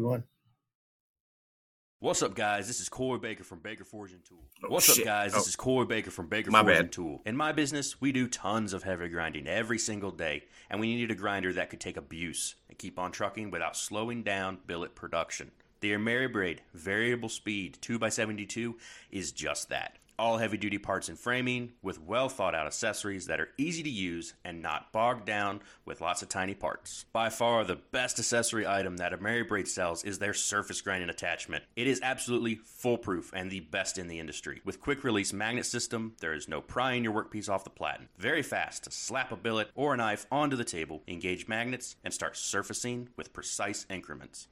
one. What's up, guys? This is Corey Baker from Baker Forge and Tool. Oh, What's shit. up, guys? This Oh. is Corey Baker from Baker My Forge bad. and Tool. In my business, we do tons of heavy grinding every single day, and we needed a grinder that could take abuse and keep on trucking without slowing down billet production. The Ameribrade variable speed 2x72 is just that. All heavy duty parts and framing with well thought out accessories that are easy to use and not bogged down with lots of tiny parts. By far the best accessory item that Ameribrade sells is their surface grinding attachment. It is absolutely foolproof and the best in the industry. With quick release magnet system, there is no prying your workpiece off the platen. Very fast to slap a billet or a knife onto the table, engage magnets, and start surfacing with precise increments.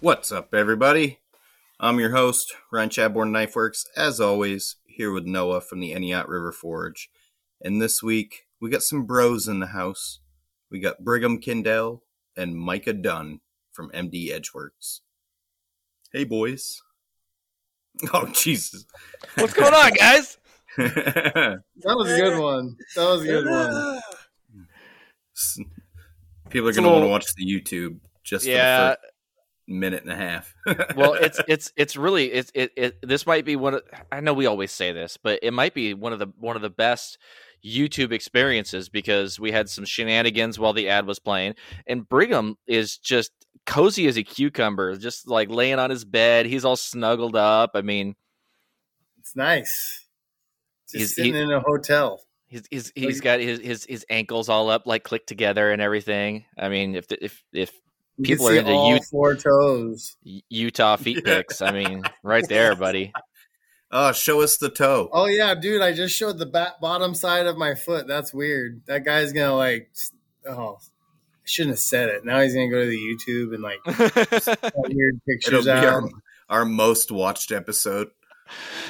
What's up, everybody? I'm your host, Ryan Chadbourne Knifeworks, as always, here with Noah from the Eniot River Forge. And this week, we got some bros in the house. We got Brigham Kindell and Micah Dunn from MD Edgeworks. Hey, boys. Oh, Jesus. What's going on, guys? That was a good one. That was a good one. People are going to want to watch the YouTube just for Yeah. the first minute and a half. well, it's it's it's really it's it, it this might be one of I know we always say this, but it might be one of the one of the best YouTube experiences because we had some shenanigans while the ad was playing, and Brigham is just cozy as a cucumber, just like laying on his bed. He's all snuggled up. I mean, It's nice. Just He's- sitting he- in a hotel. he's he's, he's got his, his his ankles all up, like clicked together and everything. I mean, if if if You People are into all you- four toes. Utah feet pics, I mean, right there, buddy. oh, show us the toe. Oh yeah, dude! I just showed the back, bottom side of my foot. That's weird. That guy's gonna like. Oh, I shouldn't have said it. Now he's gonna go to the YouTube and like put weird It'll pictures be our, out. our most watched episode.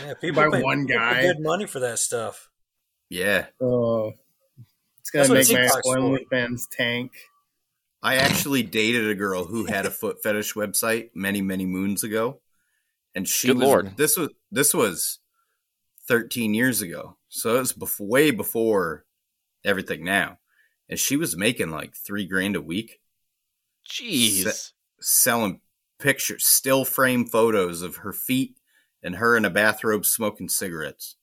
Yeah, people By pay, one guy. good money for that stuff. Yeah. Oh, it's gonna what make my TikTok's for. OnlyFans tank. I actually dated a girl who had a foot fetish website many, many moons ago. And she Good was lord. this was this was 13 years ago. So it was bef- way before everything now. And she was making like 3 grand a week Jeez. selling pictures, still frame photos of her feet and her in a bathrobe smoking cigarettes.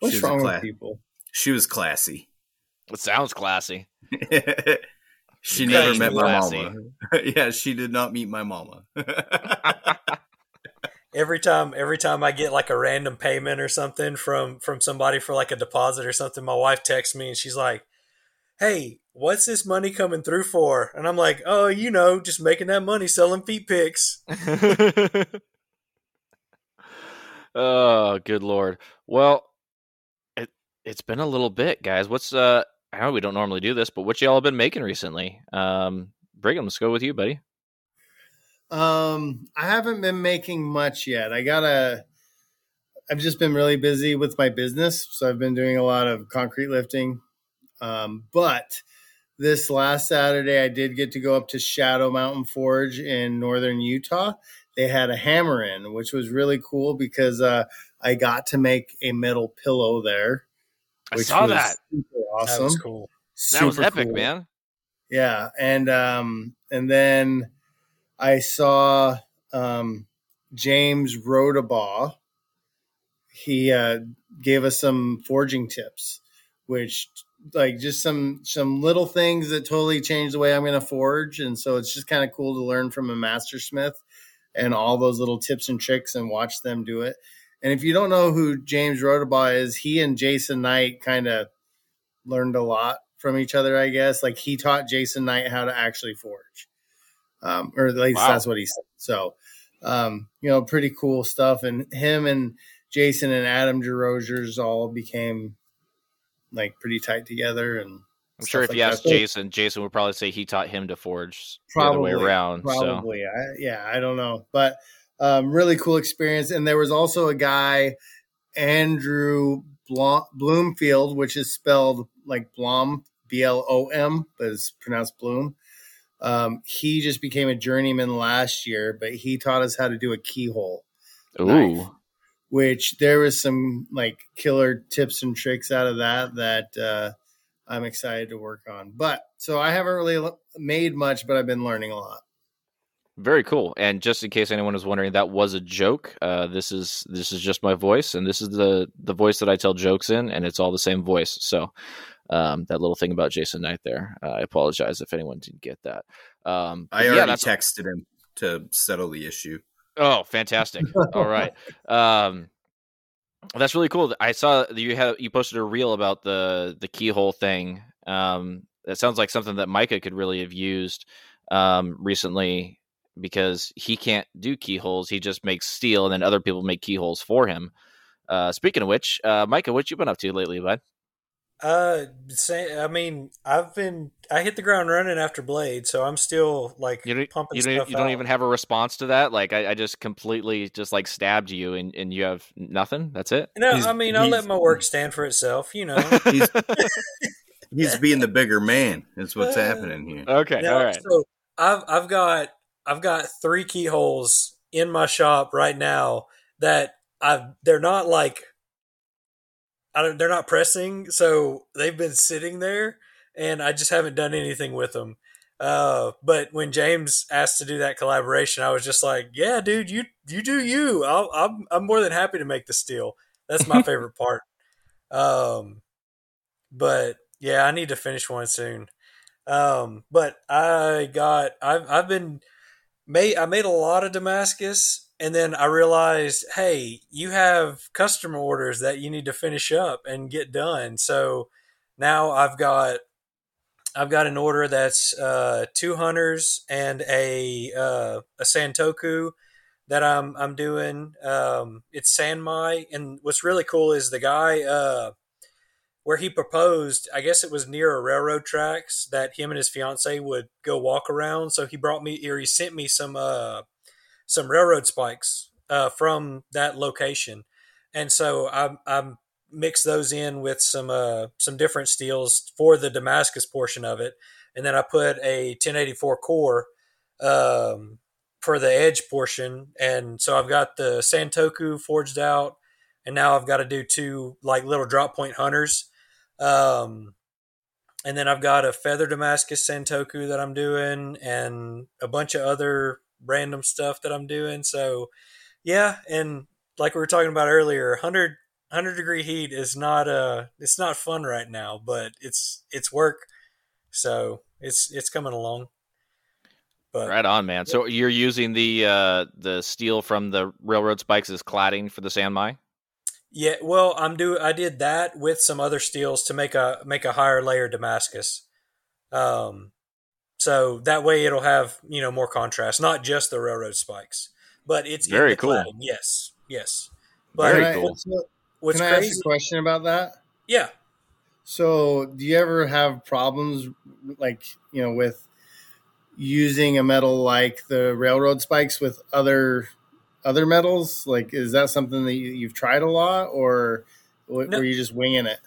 What's She was a wrong cla- with people? She was classy. It sounds classy. she never met my mama. yeah, she did not meet my mama. Every time, every time I get like a random payment or something from from somebody for like a deposit or something, my wife texts me and she's like, "Hey, what's this money coming through for?" And I'm like, "Oh, you know, just making that money selling feet pics." oh, good lord. Well, it it's been a little bit, guys. What's uh I know we don't normally do this, but what y'all have been making recently? Um Brigham, let's go with you, buddy. Um, I haven't been making much yet. I gotta. I've just been really busy with my business, so I've been doing a lot of concrete lifting. Um, but this last Saturday, I did get to go up to Shadow Mountain Forge in northern Utah. They had a hammer in, which was really cool because uh, I got to make a metal pillow there. I which saw was that. Super That awesome. was cool. That was epic, cool. man. Yeah, and um, and then I saw um, James Rodabaugh. He uh, gave us some forging tips, which like just some some little things that totally changed the way I'm going to forge, and so it's just kind of cool to learn from a master smith and all those little tips and tricks and watch them do it. And if you don't know who James Rodabaugh is, he and Jason Knight kind of learned a lot from each other, I guess. Like he taught Jason Knight how to actually forge, um, or at least Wow. that's what he said. So, um, you know, pretty cool stuff. And him and Jason and Adam DesRosiers all became like pretty tight together, and I'm sure if stuff you like asked. Jason, Jason would probably say he taught him to forge probably the other way around. So Probably, I, yeah, I don't know, but um, really cool experience. And there was also a guy, Andrew Blom, Bloomfield, which is spelled like Blom, B L O M, but it's pronounced Bloom. Um, he just became a journeyman last year, but he taught us how to do a keyhole, ooh, Nice. which there was some like killer tips and tricks out of that that uh, I'm excited to work on. But so I haven't really made much, but I've been learning a lot. Very cool. And just in case anyone was wondering, that was a joke. Uh, this is this is just my voice, and this is the the voice that I tell jokes in, and it's all the same voice. So um, that little thing about Jason Knight there. Uh, I apologize if anyone didn't get that. Um, I already yeah, texted him to settle the issue. Oh, fantastic! All right, um, that's really cool. I saw that you had you posted a reel about the the keyhole thing. Um, that sounds like something that Micah could really have used um, recently because he can't do keyholes. He just makes steel, and then other people make keyholes for him. Uh, speaking of which, uh, Micah, what you been up to lately, bud? Uh, say, I mean, I've been I hit the ground running after Blade, so I'm still like You don't, pumping you stuff don't, you don't out. even have a response to that. Like I, I just completely just like stabbed you, and, and you have nothing. That's it. No, He's- I mean, I'll let my work stand for itself. You know. He's he's being the bigger man. Is what's Uh, happening here. okay, No, all right. So I've I've got I've got three keyholes in my shop right now that I've they're not like I don't they're not pressing, so they've been sitting there, and I just haven't done anything with them. Uh, but when James asked to do that collaboration, I was just like, "Yeah, dude, you you do you. I'll, I'm I'm more than happy to make the steel. That's my favorite part." Um, but yeah, I need to finish one soon. Um, but I got I've I've been made I made a lot of Damascus and then I realized, hey, you have customer orders that you need to finish up and get done. So now I've got I've got an order that's uh, two hunters and a uh, a Santoku that I'm I'm doing. Um, it's Sanmai, and what's really cool is the guy uh, where he proposed. I guess it was near a railroad tracks that him and his fiance would go walk around. So he brought me, or he sent me some uh, some railroad spikes uh, from that location, and so I I mixed those in with some uh, some different steels for the Damascus portion of it, and then I put a 1084 core um, for the edge portion, and so I've got the Santoku forged out, and now I've got to do two like little drop point hunters. Um, and then I've got a feather Damascus Santoku that I'm doing, and a bunch of other random stuff that I'm doing. So, yeah, and like we were talking about earlier, 100, 100 degree heat is not uh it's not fun right now, but it's it's work. So it's it's coming along. But Right on, man. So you're using the uh, the steel from the railroad spikes as cladding for the Sanmai? Yeah, well, I'm do I did that with some other steels to make a make a higher layer Damascus. Um, so that way it'll have you know more contrast, not just the railroad spikes, but it's in Very the cool. cladding. Yes, yes. But Very cool. what's, what's Can I crazy? ask a question about that? Yeah, So, do you ever have problems, like you know, with using a metal like the railroad spikes with other other metals? Like, is that something that you, you've tried a lot, or w- No. were you just winging it?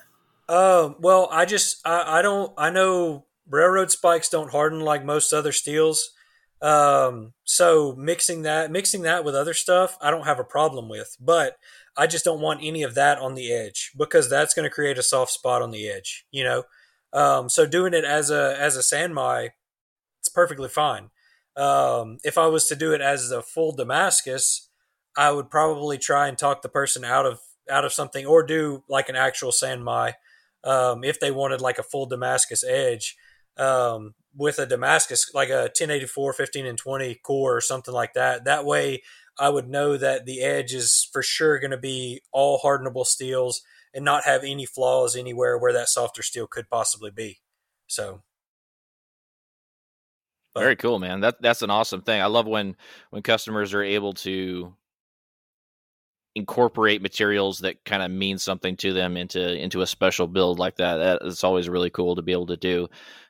Um, well, I just I, I don't I know railroad spikes don't harden like most other steels. Um, so mixing that mixing that with other stuff, I don't have a problem with. But I just don't want any of that on the edge because that's going to create a soft spot on the edge. You know, um, so doing it as a as a sanmai, it's perfectly fine. Um, if I was to do it as a full Damascus, I would probably try and talk the person out of out of something or do like an actual sanmai um, if they wanted like a full Damascus edge um, with a Damascus, like a 1084, 15 and 20 core or something like that. That way I would know that the edge is for sure going to be all hardenable steels and not have any flaws anywhere where that softer steel could possibly be. So. But- Very cool, man. That that's an awesome thing. I love when when customers are able to incorporate materials that kind of mean something to them into into a special build like that. That it's always really cool to be able to do.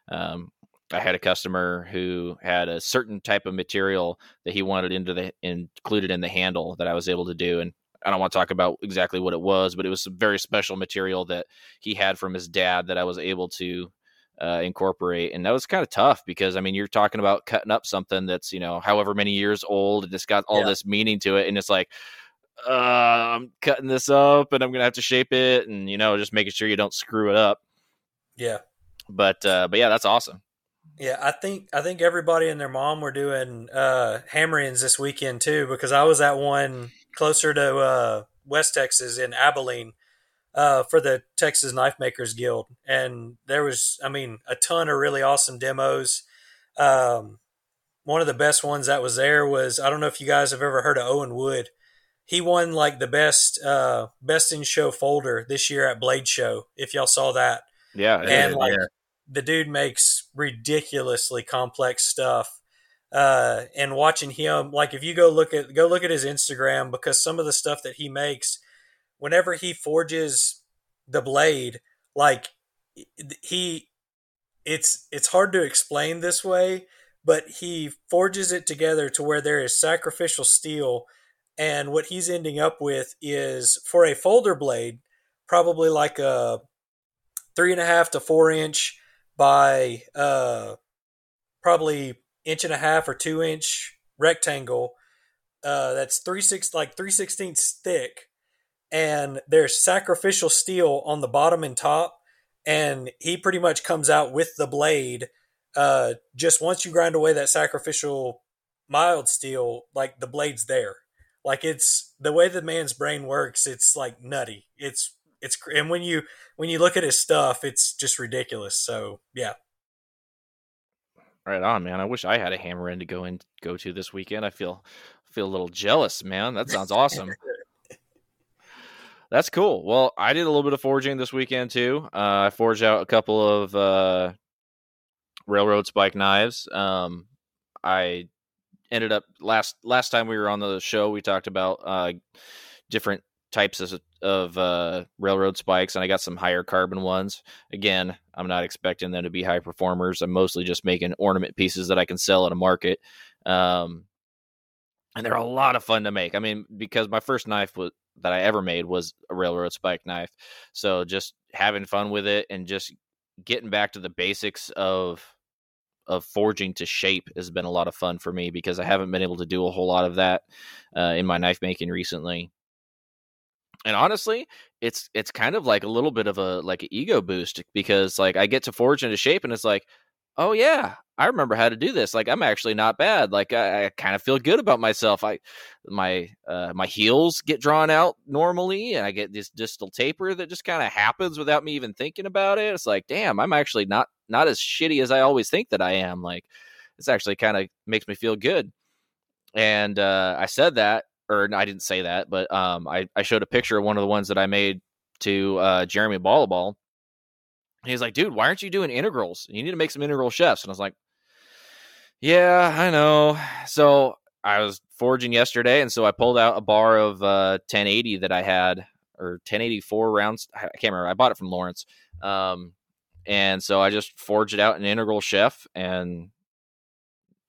Um, I had a customer who had a certain type of material that he wanted into the included in the handle that I was able to do, and I don't want to talk about exactly what it was, but it was some very special material that he had from his dad that I was able to uh, incorporate. And that was kind of tough because I mean, you're talking about cutting up something that's you know however many years old, and it's got all yeah. this meaning to it, and it's like. Uh, I'm cutting this up and I'm gonna have to shape it and you know just making sure you don't screw it up. Yeah. But uh but yeah, that's awesome. Yeah, I think I think everybody and their mom were doing uh hammerings this weekend too because I was at one closer to uh West Texas in Abilene uh, for the Texas Knife Makers Guild, and there was, I mean, a ton of really awesome demos. Um, one of the best ones that was there was I don't know if you guys have ever heard of Owen Wood. He won like the best uh, best in show folder this year at Blade Show. If y'all saw that, yeah, and like yeah. the dude makes ridiculously complex stuff. Uh, and watching him, like if you go look at go look at his Instagram because some of the stuff that he makes whenever he forges the blade, like he it's it's hard to explain this way, but he forges it together to where there is sacrificial steel and what he's ending up with is for a folder blade, probably like a three and a half to four inch by uh probably inch and a half or two inch rectangle uh that's three six like three sixteenths thick. And there's sacrificial steel on the bottom and top. And he pretty much comes out with the blade uh, just once you grind away that sacrificial mild steel like the blade's there like it's the way the man's brain works it's like nutty it's it's and when you when you look at his stuff it's just ridiculous so yeah right on man i wish i had a hammer in to go and go to this weekend i feel feel a little jealous man that sounds awesome That's cool. Well, I did a little bit of forging this weekend too. Uh, I forged out a couple of uh, railroad spike knives. Um, I ended up last last time we were on the show, we talked about uh, different types of, of uh, railroad spikes, and I got some higher carbon ones. Again, I'm not expecting them to be high performers. I'm mostly just making ornament pieces that I can sell at a market. Um, and they're a lot of fun to make. I mean, because my first knife was that I ever made was a railroad spike knife. So just having fun with it and just getting back to the basics of of forging to shape has been a lot of fun for me because I haven't been able to do a whole lot of that uh, in my knife making recently. And honestly, it's it's kind of like a little bit of a like an ego boost because like I get to forge into shape and it's like, oh yeah, I remember how to do this. Like I'm actually not bad. Like I, I kind of feel good about myself. I my uh, my heels get drawn out normally, and I get this distal taper that just kind of happens without me even thinking about it. It's like, damn, I'm actually not not as shitty as I always think that I am. Like this actually kind of makes me feel good. And uh, I said that, or I didn't say that, but um, I I showed a picture of one of the ones that I made to uh, Jeremy Ballaball. He's like, dude, why aren't you doing integrals? You need to make some integral chefs. And I was like, yeah, I know. So I was forging yesterday, and so I pulled out a bar of uh, 1080 that I had, or 1084 rounds. I can't remember. I bought it from Lawrence. Um, and so I just forged it out in Integral Chef, and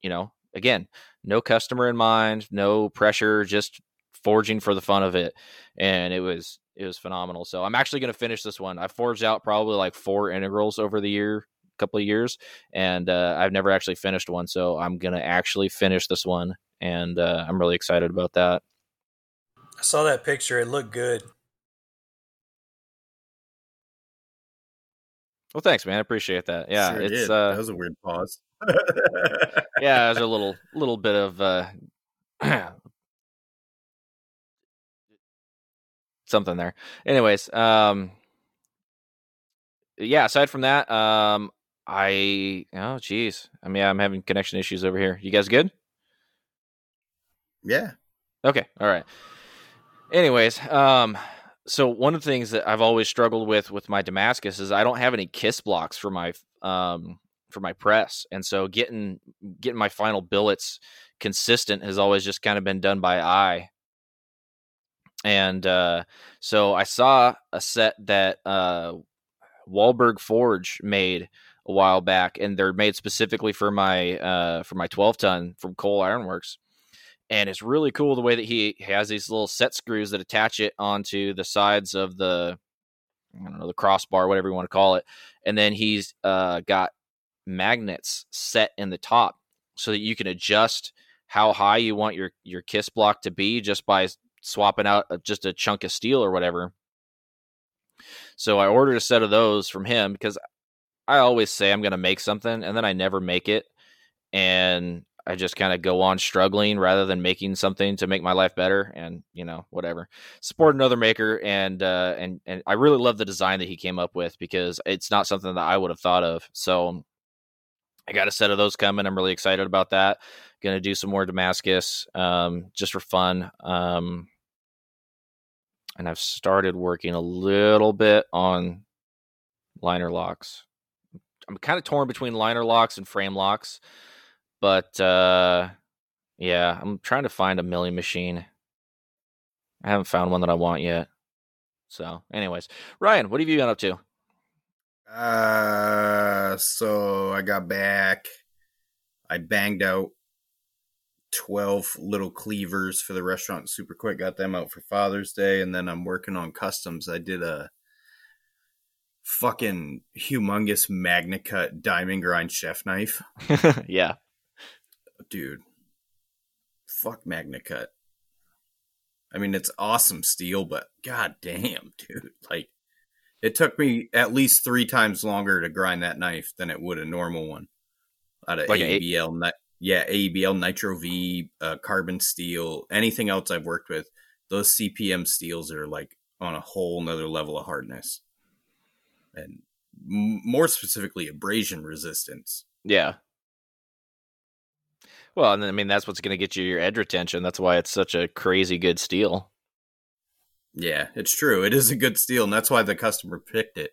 you know, again, no customer in mind, no pressure, just forging for the fun of it, and it was it was phenomenal. So I'm actually going to finish this one. I forged out probably like four integrals over the year couple of years, and uh, I've never actually finished one. So I'm gonna actually finish this one, and uh, I'm really excited about that. I saw that picture; it looked good. Well, thanks, man. I appreciate that. Yeah, sure it's uh, that was a weird pause. yeah, there's a little little bit of uh, something there. Anyways, um, yeah. Aside from that, um, I oh geez. I mean, I'm having connection issues over here. You guys good? Yeah. Okay. All right. Anyways, um, so one of the things that I've always struggled with with my Damascus is I don't have any kiss blocks for my um for my press, and so getting getting my final billets consistent has always just kind of been done by eye. And uh, so I saw a set that uh, Wahlberg Forge made a while back, and they're made specifically for my uh, for my 12 ton from Coal Ironworks. And it's really cool the way that he has these little set screws that attach it onto the sides of the I don't know the crossbar, whatever you want to call it, and then he's uh, got magnets set in the top so that you can adjust how high you want your your kiss block to be just by swapping out just a chunk of steel or whatever. So I ordered a set of those from him because I always say I'm going to make something and then I never make it. And I just kind of go on struggling rather than making something to make my life better and, you know, whatever. Support another maker and uh and and I really love the design that he came up with because it's not something that I would have thought of. So I got a set of those coming. I'm really excited about that. Going to do some more Damascus um just for fun. Um and I've started working a little bit on liner locks. I'm kind of torn between liner locks and frame locks, but uh, yeah, I'm trying to find a milling machine. I haven't found one that I want yet. So, anyways, Ryan, what have you been up to? Uh, so I got back. I banged out 12 little cleavers for the restaurant super quick. Got them out for Father's Day. And then I'm working on customs. I did a fucking humongous MagnaCut diamond grind chef knife. yeah. Dude, fuck MagnaCut. I mean, it's awesome steel, but god damn, dude. Like, it took me at least three times longer to grind that knife than it would a normal one out of Like like a- ABL. Yeah, ABL, Nitro V, uh, carbon steel, anything else I've worked with. Those CPM steels are like on a whole nother level of hardness, and m- more specifically, abrasion resistance. Yeah. Well, and I mean that's what's going to get you your edge retention. That's why it's such a crazy good steel. Yeah, it's true. It is a good steel, and that's why the customer picked it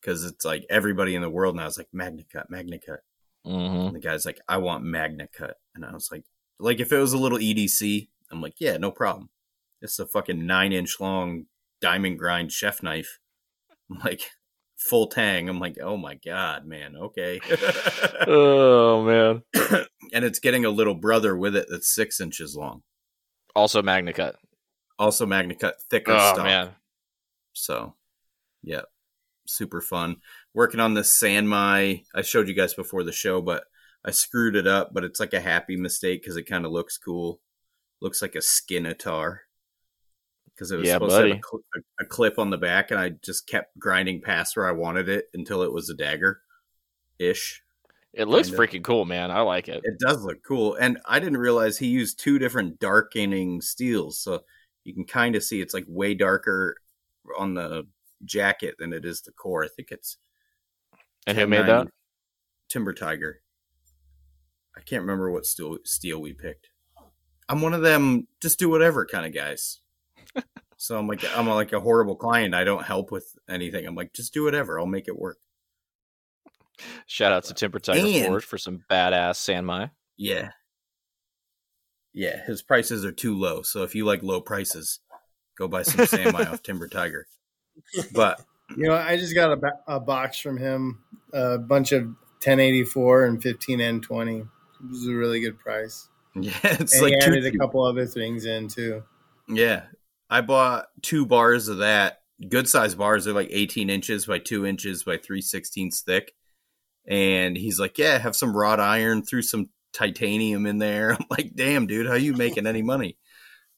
because it's like everybody in the world now is like MagnaCut, MagnaCut. hmm Mm-hmm. And the guy's like, I want MagnaCut, and I was like, like if it was a little EDC, I'm like, yeah, no problem. It's a fucking nine inch long diamond grind chef knife. I'm like full tang. I'm like, oh my god, man, okay. Oh man. and it's getting a little brother with it that's six inches long. Also MagnaCut. Also MagnaCut, thicker Oh stock. man. So, yeah, super fun. Working on this Sanmai. I showed you guys before the show, but I screwed it up. But it's like a happy mistake because it kind of looks cool. Looks like a skinatar because it was Yeah, supposed to have a, cl- a clip on the back, and I just kept grinding past where I wanted it until it was a dagger ish. It looks Kinda. freaking cool, man. I like it. It does look cool, and I didn't realize he used two different darkening steels, so you can kind of see it's like way darker on the jacket than it is the core. I think it's And who made that? Timber Tiger. I can't remember what steel steel we picked. I'm one of them just do whatever kind of guys. so I'm like I'm like a horrible client. I don't help with anything. I'm like just do whatever. I'll make it work. Shout out to Timber Tiger And- Forge for some badass Sanmai. Yeah. Yeah, his prices are too low. So if you like low prices, go buy some Sanmai off Timber Tiger. But You know, I just got a, a box from him, a bunch of 1084 and 15N20. It was a really good price. yeah, it's and like he two, added a couple other things in too. Yeah. I bought two bars of that. Good size bars. They're like 18 inches by 2 inches by 3 sixteenths thick. And he's like, Yeah, have some wrought iron, threw some titanium in there. I'm like, Damn, dude, how you making any money?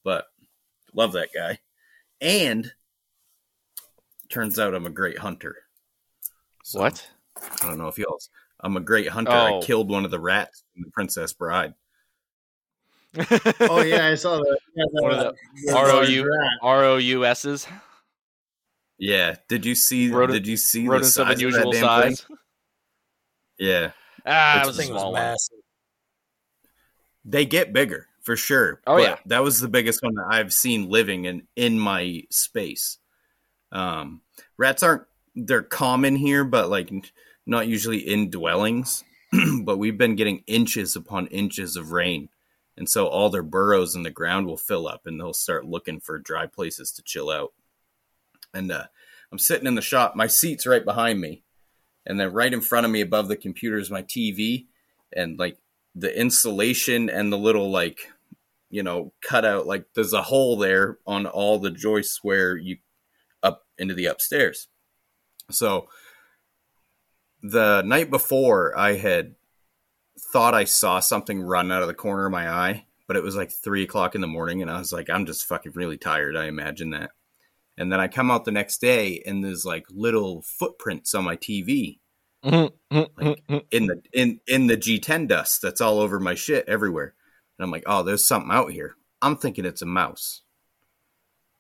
But love that guy. And turns out I'm a great hunter. So, What? I don't know if y'all. I'm a great hunter. I Oh. killed one of the rats in the Princess Bride. Oh yeah, I saw that. Yeah, One of the- the ro-u rat. R O U S's. Yeah. Did you see? Rodent- did you see the Rodents of size of that unusual damn thing? size. Yeah. Ah, It's it was The a thing was massive. They get bigger for sure. Oh, but yeah. that was the biggest one that I've seen living in in my space. Um, rats aren't they're common here, but like not usually in dwellings. but we've been getting inches upon inches of rain, And so all their burrows in the ground will fill up and they'll start looking for dry places to chill out. And uh, I'm sitting in the shop, my seat's right behind me. And then right in front of me above the computer is my TV. And like the insulation and the little like you know cutout like there's a hole there on all the joists where you into the upstairs so the night before i had thought i saw something run out of the corner of my eye but it was like three o'clock in the morning and i was like i'm just fucking really tired i imagine that and then i come out the next day and there's like little footprints on my tv mm-hmm, mm-hmm, like mm-hmm. in the in in the G10 dust that's all over my shit everywhere. And I'm like, oh, there's something out here. I'm thinking it's a mouse.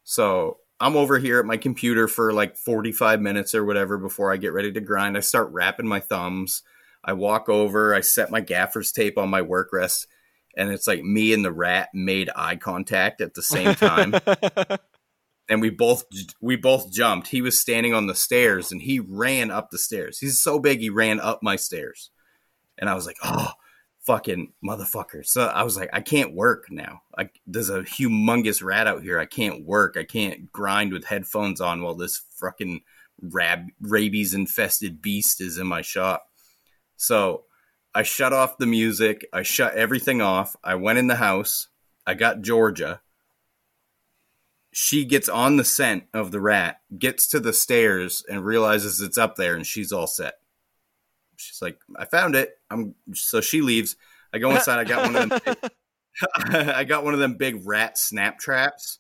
So I'm over here at my computer for like 45 minutes or whatever before I get ready to grind. I start wrapping my thumbs. I walk over, I set my gaffer's tape on my work rest, and it's like me and the rat made eye contact at the same time. and we both we both jumped. He was standing on the stairs and he ran up the stairs. He's so big he ran up my stairs. And I was like, "Oh, fucking motherfucker." So I was like, "I can't work now. I, there's a humongous rat out here. I can't work. I can't grind with headphones on while this fucking rab- rabies infested beast is in my shop." So I shut off the music. I shut everything off. I went in the house. I got Georgia she gets on the scent of the rat, gets to the stairs, and realizes it's up there, and she's all set. She's like, "I found it." I'm so she leaves. I go inside. I got one of them. I got one of them big rat snap traps.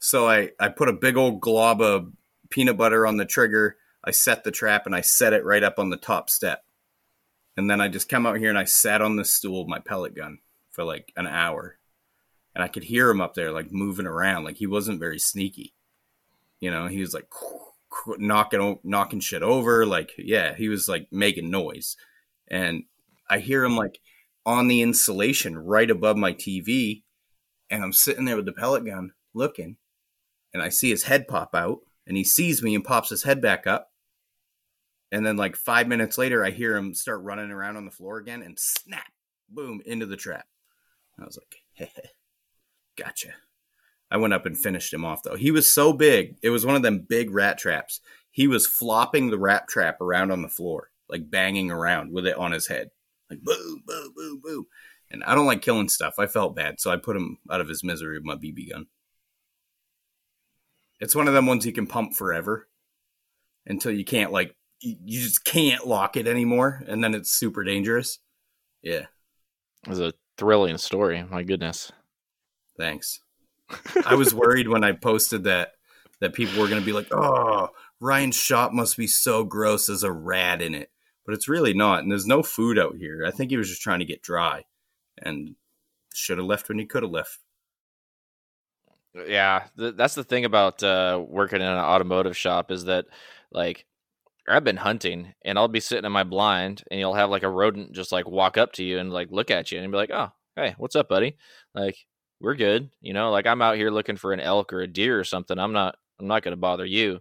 So I I put a big old glob of peanut butter on the trigger. I set the trap and I set it right up on the top step. And then I just come out here and I sat on the stool, with my pellet gun, for like an hour and I could hear him up there like moving around. Like he wasn't very sneaky. You know, he was like knocking knocking shit over. Like yeah, he was like making noise, and I hear him like on the insulation right above my TV, and I'm sitting there with the pellet gun looking, and I see his head pop out, and he sees me and pops his head back up. And then, like five minutes later, I hear him start running around on the floor again and snap, boom, into the trap. I was like, hey, Gotcha. I went up and finished him off though. He was so big. It was one of them big rat traps. He was flopping the rat trap around on the floor, like banging around with it on his head. Like boom, boom, boom, boom. And I don't like killing stuff. I felt bad, so I put him out of his misery with my BB gun. It's one of them ones you can pump forever until you can't like you just can't lock it anymore and then it's super dangerous. Yeah. It was a thrilling story. My goodness. Thanks. I was worried when I posted that that people were going to be like, "Oh, Ryan's shop must be so gross. There's a rat in it," but it's really not. And there's no food out here. I think he was just trying to get dry, and should have left when he could have left. Yeah, th- that's the thing about uh, working in an automotive shop is that, like, I've been hunting, and I'll be sitting in my blind, and you'll have like a rodent just like walk up to you and like look at you and be like, "Oh, hey, what's up, buddy?" Like, we're good. You know, like I'm out here looking for an elk or a deer or something. I'm not I'm not going to bother you.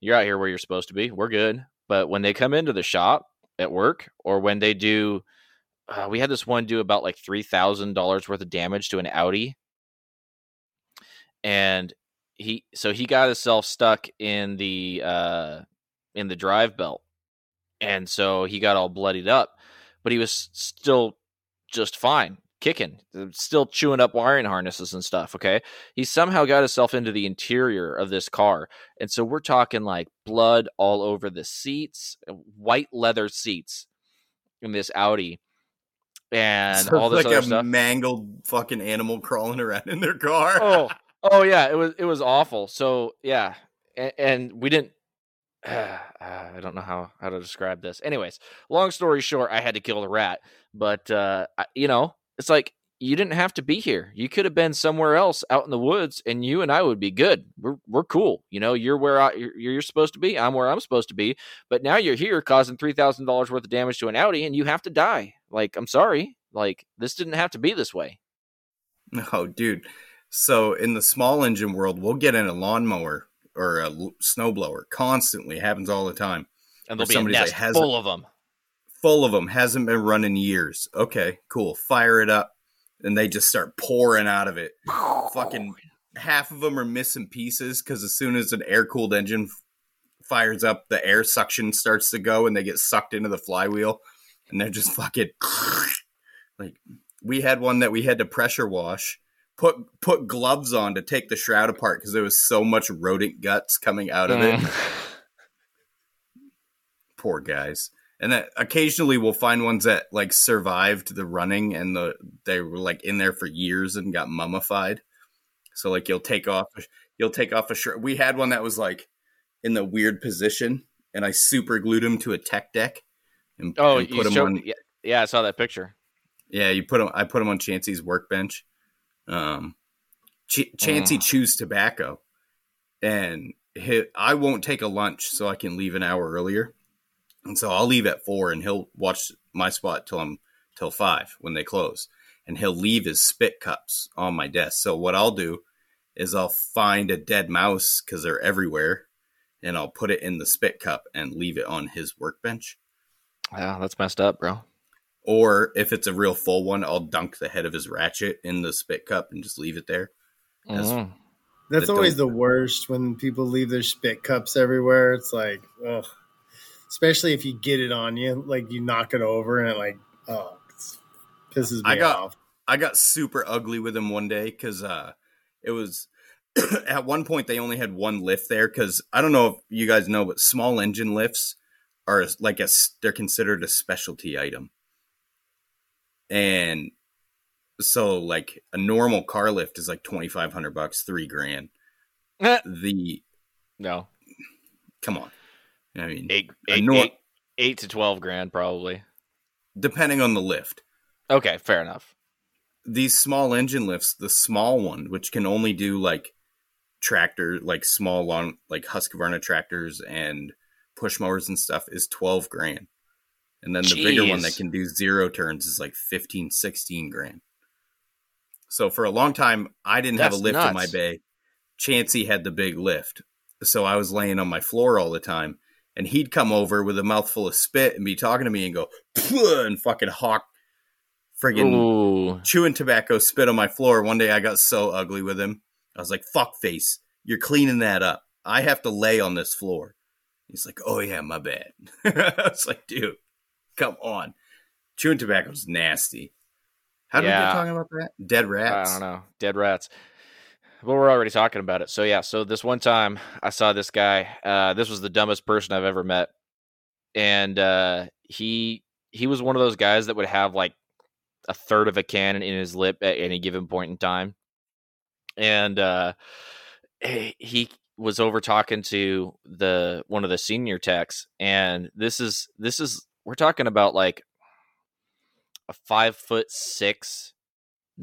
You're out here where you're supposed to be. We're good. But when they come into the shop at work or when they do uh, we had this one do about like $3,000 worth of damage to an Audi. And he so he got himself stuck in the uh in the drive belt. And so he got all bloodied up, but he was still just fine kicking, still chewing up wiring harnesses and stuff. Okay. He somehow got himself into the interior of this car. And so we're talking like blood all over the seats, uh, white leather seats in this Audi. And so all this like other a stuff. mangled fucking animal crawling around in their car. oh, oh yeah, it was it was awful. So yeah, and, and we didn't uh, I don't know how how to describe this. Anyways, long story short, I had to kill the rat, but uh, I, you know, it's like you didn't have to be here. You could have been somewhere else out in the woods, and you and I would be good. We're we're cool. You know, you're where I, you're, you're supposed to be. I'm where I'm supposed to be. But now you're here, causing three thousand dollars worth of damage to an Audi, and you have to die. Like, I'm sorry. Like, this didn't have to be this way. No, dude. So in the small engine world, we'll get in a lawnmower or a snowblower constantly. Happens all the time. And there'll be a nest like, full of them full of them. Hasn't been run in years. Okay, cool. Fire it up. and they just start pouring out of it. Fucking half of them are missing pieces because as soon as an air cooled engine fires up, the air suction starts to go and they get sucked into the flywheel and they're just fucking like we had one that we had to pressure wash put put gloves on to take the shroud apart because there was so much rodent guts coming out of it Mm. poor guys and that occasionally we'll find ones that like survived the running and the they were like in there for years and got mummified so like you'll take off you'll take off a shirt we had one that was like in the weird position and i super glued him to a tech deck and, Oh, and you put him showed, on yeah, yeah, I saw that picture. yeah you put him i put him on chancey's workbench um Ch- chancey Mm. chews tobacco and he, i won't take a lunch so i can leave an hour earlier and so I'll leave at four, and he'll watch my spot till I'm till five when they close, and he'll leave his spit cups on my desk. So what I'll do is I'll find a dead mouse because they're everywhere, and I'll put it in the spit cup and leave it on his workbench. Yeah, that's messed up, bro. Or if it's a real full one, I'll dunk the head of his ratchet in the spit cup and just leave it there. That's- Mhm. That's that always don't- the worst when people leave their spit cups everywhere. It's like, ugh. Especially if you get it on you, like you knock it over and it like, oh, pisses me I got- off. I got super ugly with him one day because uh, it was at one point they only had one lift there because I don't know if you guys know, but small engine lifts are like a they're considered a specialty item, and so like a normal car lift is like twenty five hundred bucks, three grand. Eh, The no, come on, I mean, eight, eight, nor- eight, eight to twelve grand probably. depending on the lift. Okay, fair enough. these small engine lifts, the small one, which can only do like tractor, like small long, like Husqvarna tractors and push mowers and stuff, is 12 grand. And then the bigger one that can do zero turns is like 15, 16 grand. So for a long time, I didn't have a That's lift in my bay. Chancey had the big lift. So I was laying on my floor all the time. And he'd come over with a mouthful of spit and be talking to me and go, and fucking hawk friggin' Ooh, chewing tobacco spit on my floor. One day I got so ugly with him. I was like, fuck face, you're cleaning that up. I have to lay on this floor. He's like, oh yeah, my bad. I was like, dude, come on. Chewing tobacco's nasty. How did we get talking about that? Dead rats. I don't know. Dead rats. Well, we're already talking about it. So yeah. So this one time I saw this guy. Uh, this was the dumbest person I've ever met, and uh, he he was one of those guys that would have like a third of a cannon in his lip at any given point in time, and uh, he- he was over talking to the one of the senior techs, and this is this is we're talking about like a five foot six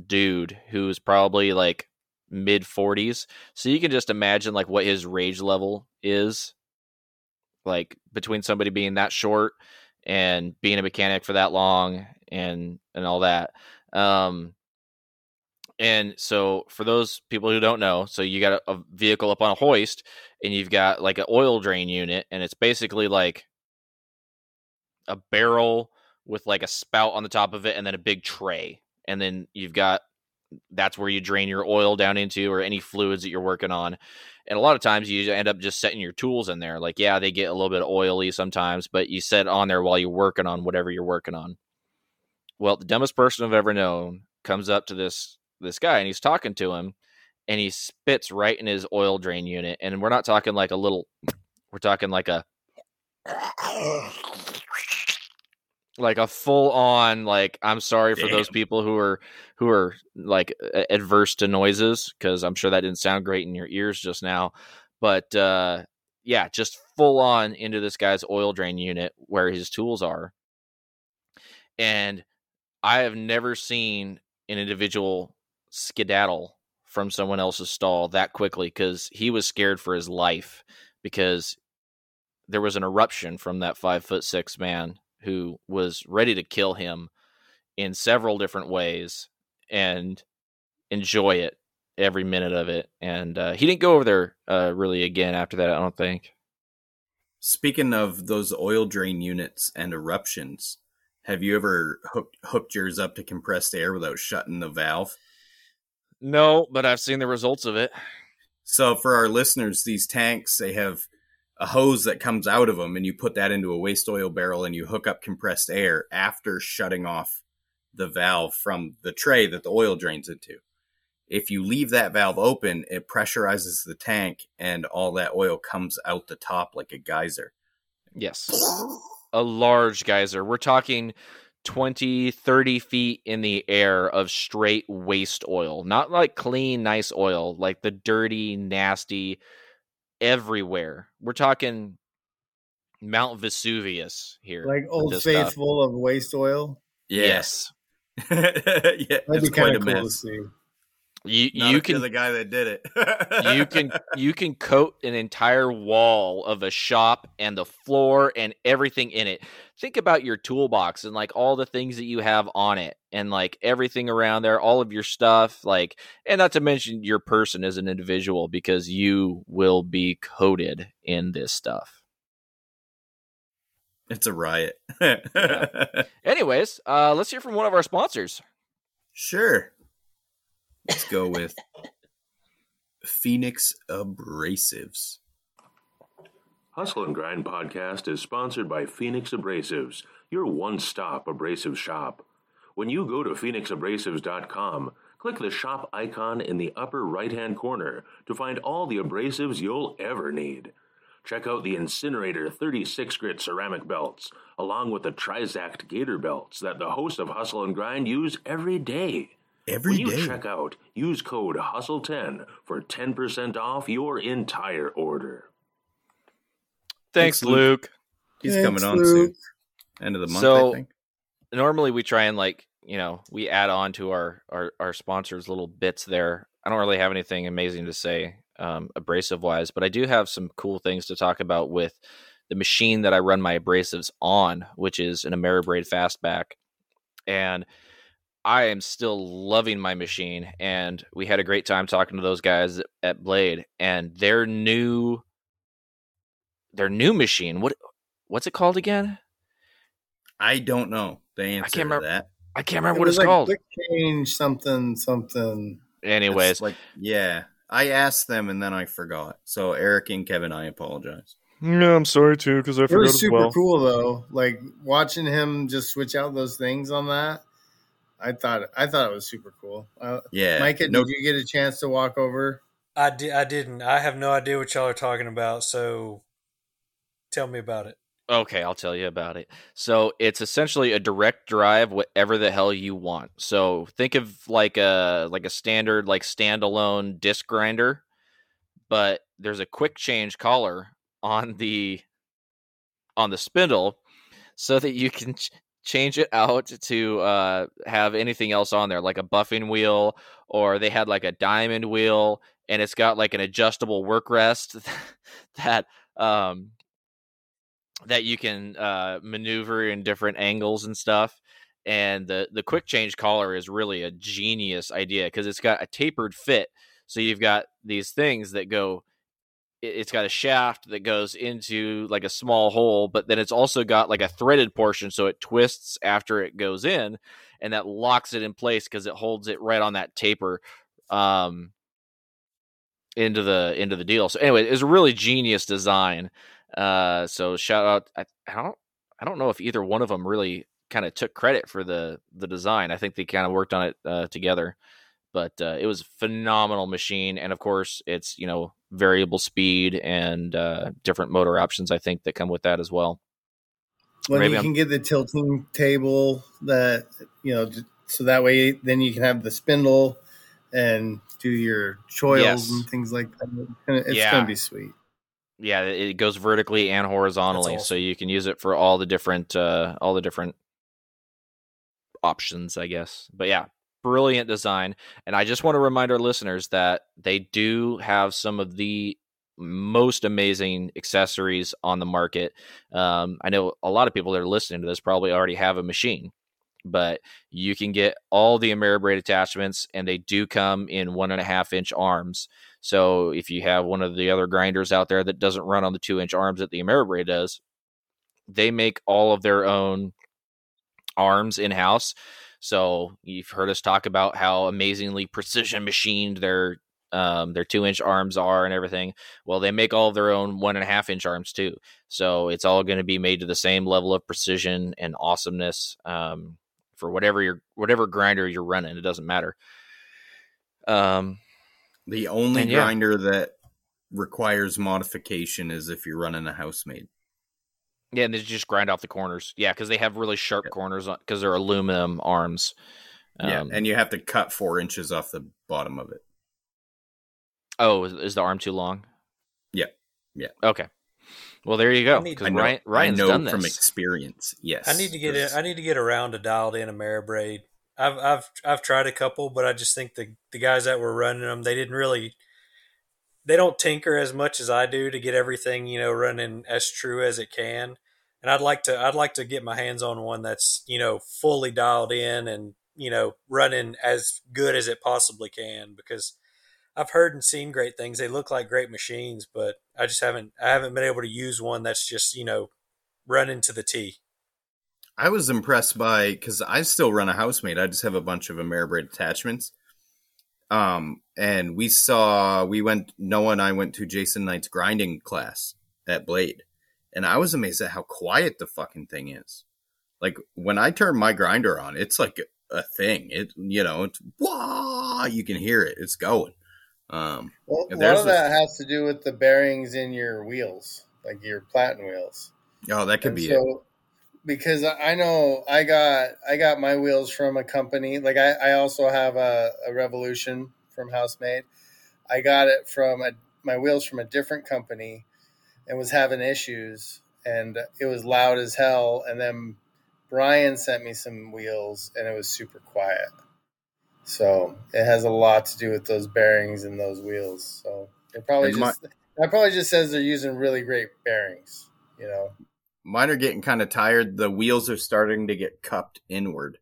dude who's probably like mid 40s so you can just imagine like what his rage level is like between somebody being that short and being a mechanic for that long and and all that um and so for those people who don't know so you got a, a vehicle up on a hoist and you've got like an oil drain unit and it's basically like a barrel with like a spout on the top of it and then a big tray and then you've got that's where you drain your oil down into or any fluids that you're working on. And a lot of times you end up just setting your tools in there. Like yeah they get a little bit oily sometimes but you set on there while you're working on whatever you're working on. Well the dumbest person i've ever known comes up to this this guy and he's talking to him and he spits right in his oil drain unit and we're not talking like a little we're talking like a like a full on like i'm sorry for those people who are who are like adverse to noises because i'm sure that didn't sound great in your ears just now but uh yeah just full on into this guy's oil drain unit where his tools are and i have never seen an individual skedaddle from someone else's stall that quickly because he was scared for his life because there was an eruption from that five foot six man who was ready to kill him in several different ways and enjoy it every minute of it. And uh, he didn't go over there uh, really again after that, I don't think. Speaking of those oil drain units and eruptions, Have you ever hooked, hooked yours up to compressed air without shutting the valve? No, but I've seen the results of it. So for our listeners, these tanks they have a hose that comes out of them, and you put that into a waste oil barrel, and you hook up compressed air after shutting off the valve from the tray that the oil drains into. If you leave that valve open, it pressurizes the tank, and all that oil comes out the top like a geyser. Yes. A large geyser. We're talking 20, 30 feet in the air of straight waste oil. Not like clean, nice oil, like the dirty, nasty, everywhere. We're talking Mount Vesuvius here. Like Old this stuff. Faithful of waste oil. Yes. yeah, That'd it's be quite kind a of cool to mess. You Not you can the guy that did it. you can you can coat an entire wall of a shop and the floor and everything in it think about your toolbox and like all the things that you have on it and like everything around there all of your stuff like and not to mention your person as an individual because you will be coated in this stuff It's a riot. anyways uh let's hear from one of our sponsors Sure. Let's go with Phoenix Abrasives. Hustle and Grind podcast is sponsored by Phoenix Abrasives, your one stop abrasive shop. When you go to phoenixabrasives.com, click the shop icon in the upper right hand corner to find all the abrasives you'll ever need. Check out the Incinerator 36 grit ceramic belts, along with the Trizact gator belts that the host of Hustle and Grind use every day. Every when day. you check out, use code HUSTLE10 for 10% off your entire order. thanks, Thanks, Luke. luke He's Thanks, coming on Luke. soon. End of the month, So- I think. normally we try and like you know we add on to our our, our sponsors little bits there i don't really have anything amazing to say um, abrasive wise but i do have some cool things to talk about with the machine that i run my abrasives on which is an ameribrade fastback and i am still loving my machine and we had a great time talking to those guys at blade and their new their new machine what what's it called again I don't know the answer I can't to remember- that. i can't remember It what it's like called change something something. anyways It's like, yeah. I asked them and then I forgot. So, Eric and Kevin, I apologize. Yeah, I'm sorry too because I forgot. It was super cool though. Like watching him just switch out those things on that. I thought I thought it was super cool. Uh, Yeah. Micah, no, did you get a chance to walk over? I, di- I didn't. I have no idea what y'all are talking about. So tell me about it. Okay, I'll tell you about it. So it's essentially a direct drive, whatever the hell you want. So think of like a like a standard like standalone disc grinder, but there's a quick change collar on the on the spindle, so that you can ch- change it out to uh, have anything else on there, like a buffing wheel, or they had like a diamond wheel, and it's got like an adjustable work rest that um that you can uh, maneuver in different angles and stuff. And the the quick change collar is really a genius idea because it's got a tapered fit. So you've got these things that go. It- It's got a shaft that goes into like a small hole, but then it's also got like a threaded portion, so it twists after it goes in, and that locks it in place because it holds it right on that taper. Um, into the into the deal. So anyway, it's a really genius design. Uh, so shout out. I, I don't I don't know if either one of them really kind of took credit for the the design. I think they kind of worked on it uh, together. But uh, it was a phenomenal machine, and of course, it's you know variable speed and uh, different motor options. I think that come with that as well. When Maybe you I'm- can get the tilting table that you know, so that way then you can have the spindle and do your choils Yes. and things like that. It's Yeah. gonna be sweet. Yeah, it goes vertically and horizontally, That's so you can use it for all the different uh, all the different options, I guess. But yeah, brilliant design. And I just want to remind our listeners that they do have some of the most amazing accessories on the market. Um, I know a lot of people that are listening to this probably already have a machine, but you can get all the Ameribrade attachments, and they do come in one and a half inch arms. So if you have one of the other grinders out there that doesn't run on the two inch arms that the Ameribrade does, they make all of their own arms in house. So you've heard us talk about how amazingly precision machined their um, their two inch arms are and everything. Well, they make all of their own one and a half inch arms too. So it's all going to be made to the same level of precision and awesomeness um, for whatever your whatever grinder you're running. It doesn't matter. Um, the only And yeah. grinder that requires modification is if you're running a Housemade. Yeah, and they just grind off the corners. Yeah, because they have really sharp corners because they're aluminum arms. yeah, Um, and you have to cut four inches off the bottom of it. oh, is, is the arm too long? Yeah. Yeah. Okay. Well, there you go. I Because Ryan, Ryan's I know done from experience. Yes, I need to get Yes. it. I need to get around to dialed in an Ameribrade. I've I've I've tried a couple, but I just think the the guys that were running them, they didn't really. They don't tinker as much as I do to get everything you know running as true as it can. And I'd like to I'd like to get my hands on one that's you know fully dialed in and you know running as good as it possibly can because I've heard and seen great things. They look like great machines, but I just haven't I haven't been able to use one that's just you know running to the T. I was impressed by because I still run a Housemade. I just have a bunch of Ameribrade attachments. Um, and we saw we went Noah and I went to Jason Knight's grinding class at Blade, and I was amazed at how quiet the fucking thing is. Like when I turn my grinder on, it's like a thing. It you know it's wah, you can hear it. It's going. Um, Well, a lot of that has to do with the bearings in your wheels, like your platen wheels. oh, that could And be it. because I know I got I got my wheels from a company. Like I, I also have a, a Revolution from Housemade. I got it from a, my wheels from a different company, and was having issues, and it was loud as hell. And then Brian sent me some wheels, and it was super quiet. So it has a lot to do with those bearings and those wheels. So it probably And my- just that probably just says they're using really great bearings. You know. Mine are getting kind of tired. The wheels are starting to get cupped inward.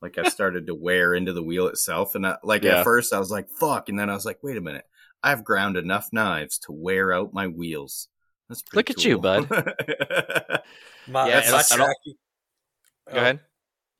Like I started to wear into the wheel itself. And I, like Yeah. at first I was like, fuck. And then I was like, wait a minute. I've ground enough knives to wear out my wheels. That's pretty Look at you, bud. My, Yeah, my and I- I don't- tracking, Go uh, ahead.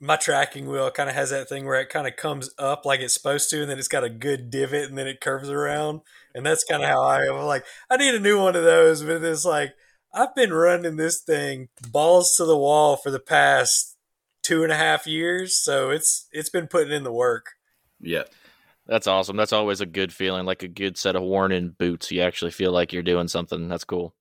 my tracking wheel kind of has that thing where it kind of comes up like it's supposed to, and then it's got a good divot, and then it curves around, and that's kind of how I am. Like, I need a new one of those, but it's like I've been running this thing balls to the wall for the past two and a half years, so it's it's been putting in the work. yeah. That's awesome. That's always a good feeling, like a good set of worn in boots. You actually feel like you're doing something. That's cool.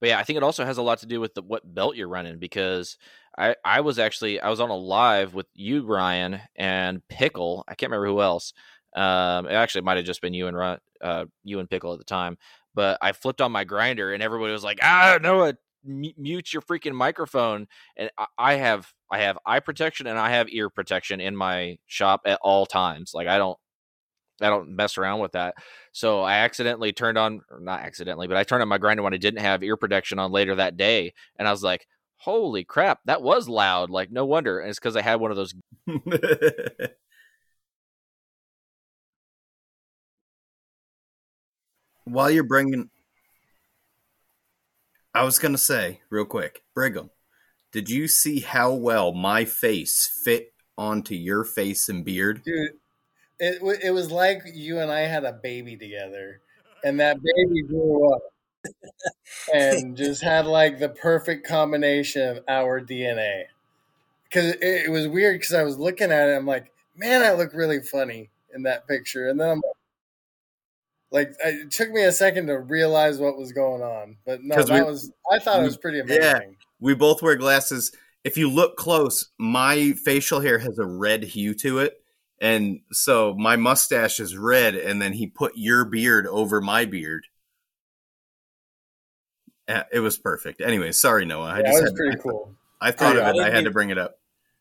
But yeah, I think it also has a lot to do with the, what belt you're running because I, I was actually I was on a live with you, Ryan, and Pickle. I can't remember who else. Um, it actually might have just been you and uh, you and Pickle at the time. But I flipped on my grinder, and everybody was like, "Ah, m- mute your freaking microphone." And I, I have I have eye protection and I have ear protection in my shop at all times. Like I don't I don't mess around with that. So I accidentally turned on not accidentally, but I turned on my grinder when I didn't have ear protection on later that day and I was like, "Holy crap, that was loud." Like no wonder. And it's cuz I had one of those While you're bringing, I was gonna say real quick, Brigham, did you see how well my face fit onto your face and beard? dude it, it was like you and i had a baby together and that baby grew up and just had like the perfect combination of our dna because it, it was weird because i was looking at it i'm like man i look really funny in that picture and then i'm like like, it took me a second to realize what was going on but no, that we- was i thought it was pretty Yeah. We both wear glasses. If you look close, my facial hair has a red hue to it. And so my mustache is red, and then he put your beard over my beard. Uh, It was perfect. Anyway, sorry, Noah. I yeah, just that was pretty I, cool I thought I of it. I didn't had to bring it up.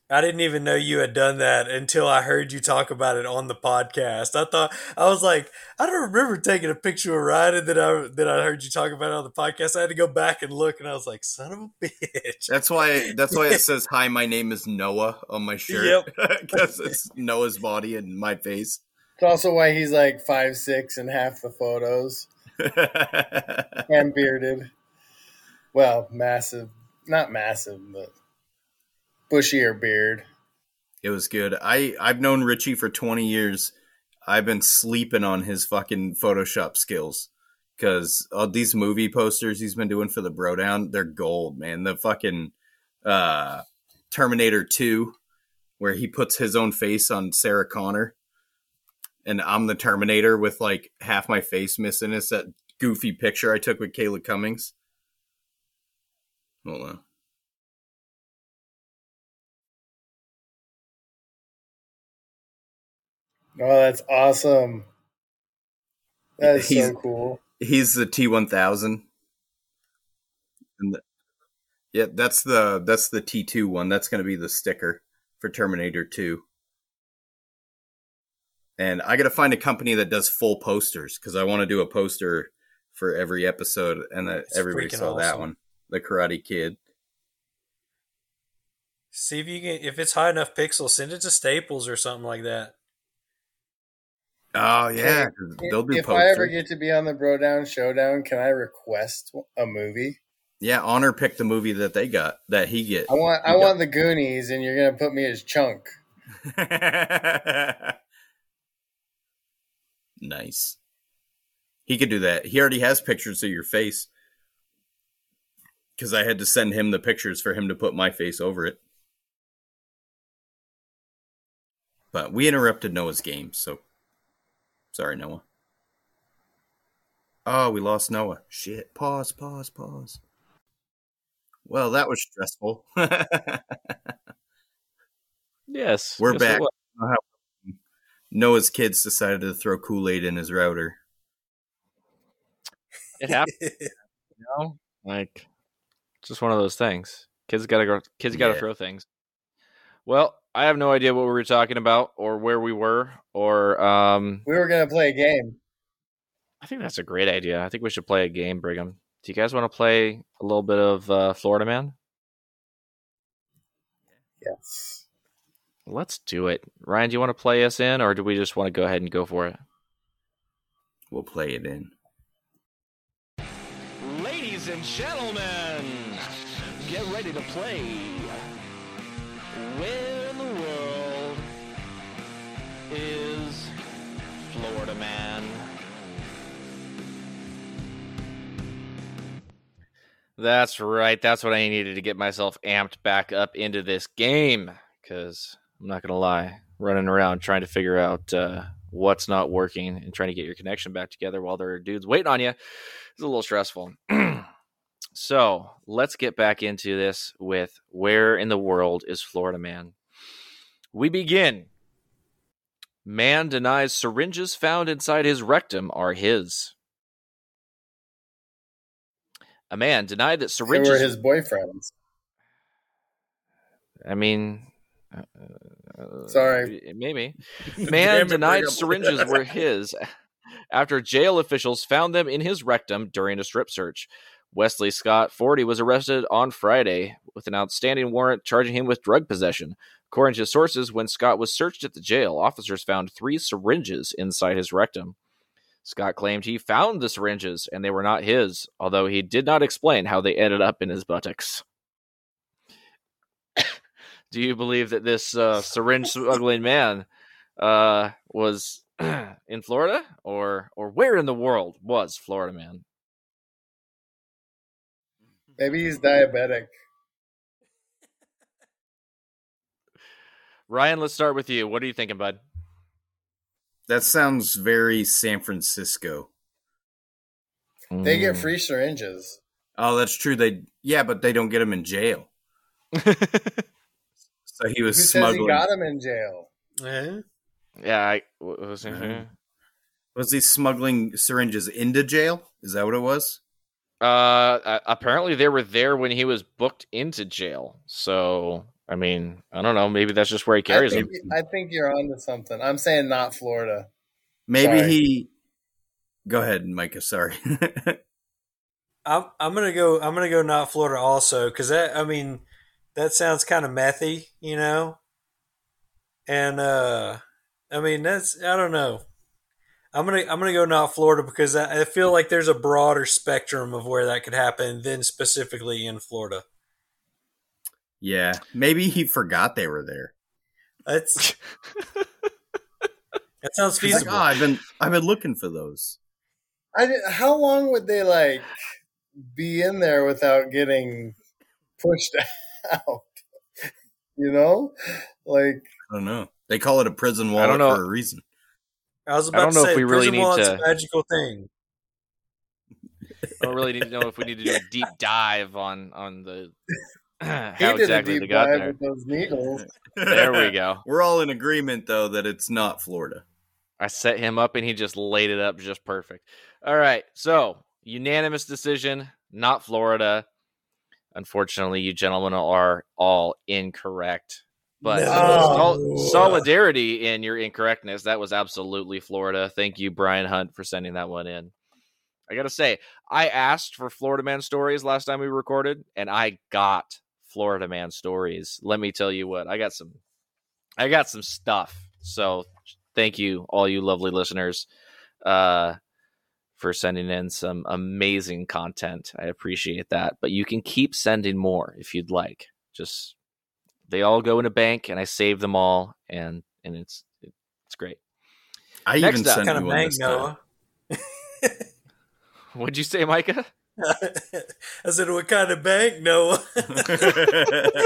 I didn't even know you had done that until I heard you talk about it on the podcast. I thought I was like, I don't remember taking a picture of Ryan, that I then I heard you talk about it on the podcast. I had to go back and look, and I was like, son of a bitch. That's why. That's why it says "Hi, my name is Noah" on my shirt. Yep. Because it's Noah's body and my face. it's also why he's like five six and half the photos and bearded. Well, massive, not massive, but bushier beard. It was good. I I've known Richie for 20 years. I've been sleeping on his fucking Photoshop skills because all these movie posters he's been doing for the Bro Down, they're gold, man. The fucking uh, Terminator 2, where he puts his own face on Sarah Connor, and I'm the Terminator with like half my face missing. It's that goofy picture I took with Kayla Cummings. Hold on. Oh, that's awesome. That is He's- so cool. He's the T one thousand. And the, yeah, that's the that's the T two one. That's going to be the sticker for Terminator two. And I got to find a company that does full posters because I want to do a poster for every episode, and that That's everybody freaking saw that one, the Karate Kid. See if you can if it's high enough pixels, send it to Staples or something like that. Oh yeah, 'cause they'll do if I ever get to be on the Bro Down Showdown, can I request a movie? yeah, Honor picked the movie that they got that he get. I want I You want the Goonies, and you're gonna put me as Chunk. nice. He could do that. He already has pictures of your face. Because I had to send him the pictures for him to put my face over it. But we interrupted Noah's game, so sorry, Noah. Oh, we lost Noah. Shit. Pause, pause, pause. Well, that was stressful. Yes, We're yes, back. Noah's kids decided to throw Kool Aid in his router. It happened. You know, like just one of those things. Kids gotta go. Kids gotta Yeah. throw things. Well, I have no idea what we were talking about, or where we were, or um. We were gonna play a game. I think that's a great idea. I think we should play a game, Brigham. Do you guys want to play a little bit of uh, Florida Man? Yes. Let's do it. Ryan, do you want to play us in, or do we just want to go ahead and go for it? We'll play it in. Ladies and gentlemen, get ready to play. Where in the world is Florida Man? That's right. That's what I needed to get myself amped back up into this game. Because I'm not gonna lie, running around trying to figure out uh, what's not working and trying to get your connection back together while there are dudes waiting on you is a little stressful. so let's get back into this with where in the world is Florida Man? We begin. Man denies syringes found inside his rectum are his. A man denied that They syringes. were his boyfriends. I mean, uh, Sorry. maybe. Man denied syringes were his after jail officials found them in his rectum during a strip search. Wesley Scott, 40, was arrested on Friday with an outstanding warrant charging him with drug possession. According to sources, when Scott was searched at the jail, officers found three syringes inside his rectum. Scott claimed he found the syringes and they were not his, although he did not explain how they ended up in his buttocks. Do you believe that this uh, syringe smuggling man uh, was in Florida, or or where in the world was Florida man? Maybe he's diabetic. Ryan, let's start with you. What are you thinking, bud? That sounds very San Francisco. They get Mm. free syringes. Oh, that's true. They yeah, but they don't get them in jail. So he Who was says smuggling. he got him in jail? Eh? yeah, I, what was Mhm. Was he smuggling syringes into jail? Is that what it was? Uh, uh, apparently they were there when he was booked into jail. So, I mean, I don't know. Maybe that's just where he I carries think, them. I think you're onto something. I'm saying not Florida. Maybe Sorry. he. Go ahead, Micah. Sorry. I'm I'm gonna go. I'm gonna go not Florida also because that. I mean, that sounds kind of methy, you know. And uh, I mean that's I don't know. I'm gonna I'm gonna go not Florida because I, I feel like there's a broader spectrum of where that could happen than specifically in Florida. Yeah, maybe he forgot they were there. That's that sounds He's like, feasible. oh, I've been I've been looking for those. I di- how long would they like be in there without getting pushed out? You know, like I don't know. They call it a prison I wallet don't know. for a reason. I was I about don't to know if say, we really prison need wallet's to- a magical thing. I don't really need to know if we need to do a deep dive on on the he did exactly a they deep got dive there. with those needles. There we go. We're all in agreement though that it's not Florida. I set him up and he just laid it up just perfect. All right. So, unanimous decision, not Florida. Unfortunately, you gentlemen are all incorrect. But No. sol- solidarity in your incorrectness, that was absolutely Florida. Thank you, Bryan Hunt, for sending that one in. I got to say, I asked for Florida man stories last time we recorded, and I got Florida man stories. Let me tell you what, I got some I got some stuff. So thank you, all you lovely listeners, uh, for sending in some amazing content. I appreciate that. But you can keep sending more if you'd like. Just they all go in a bank, and I save them all, and and it's it's great. I Next even up. sent kind you of one bank. Noah. What'd you say, Micah? I said, "What kind of bank, Noah?" the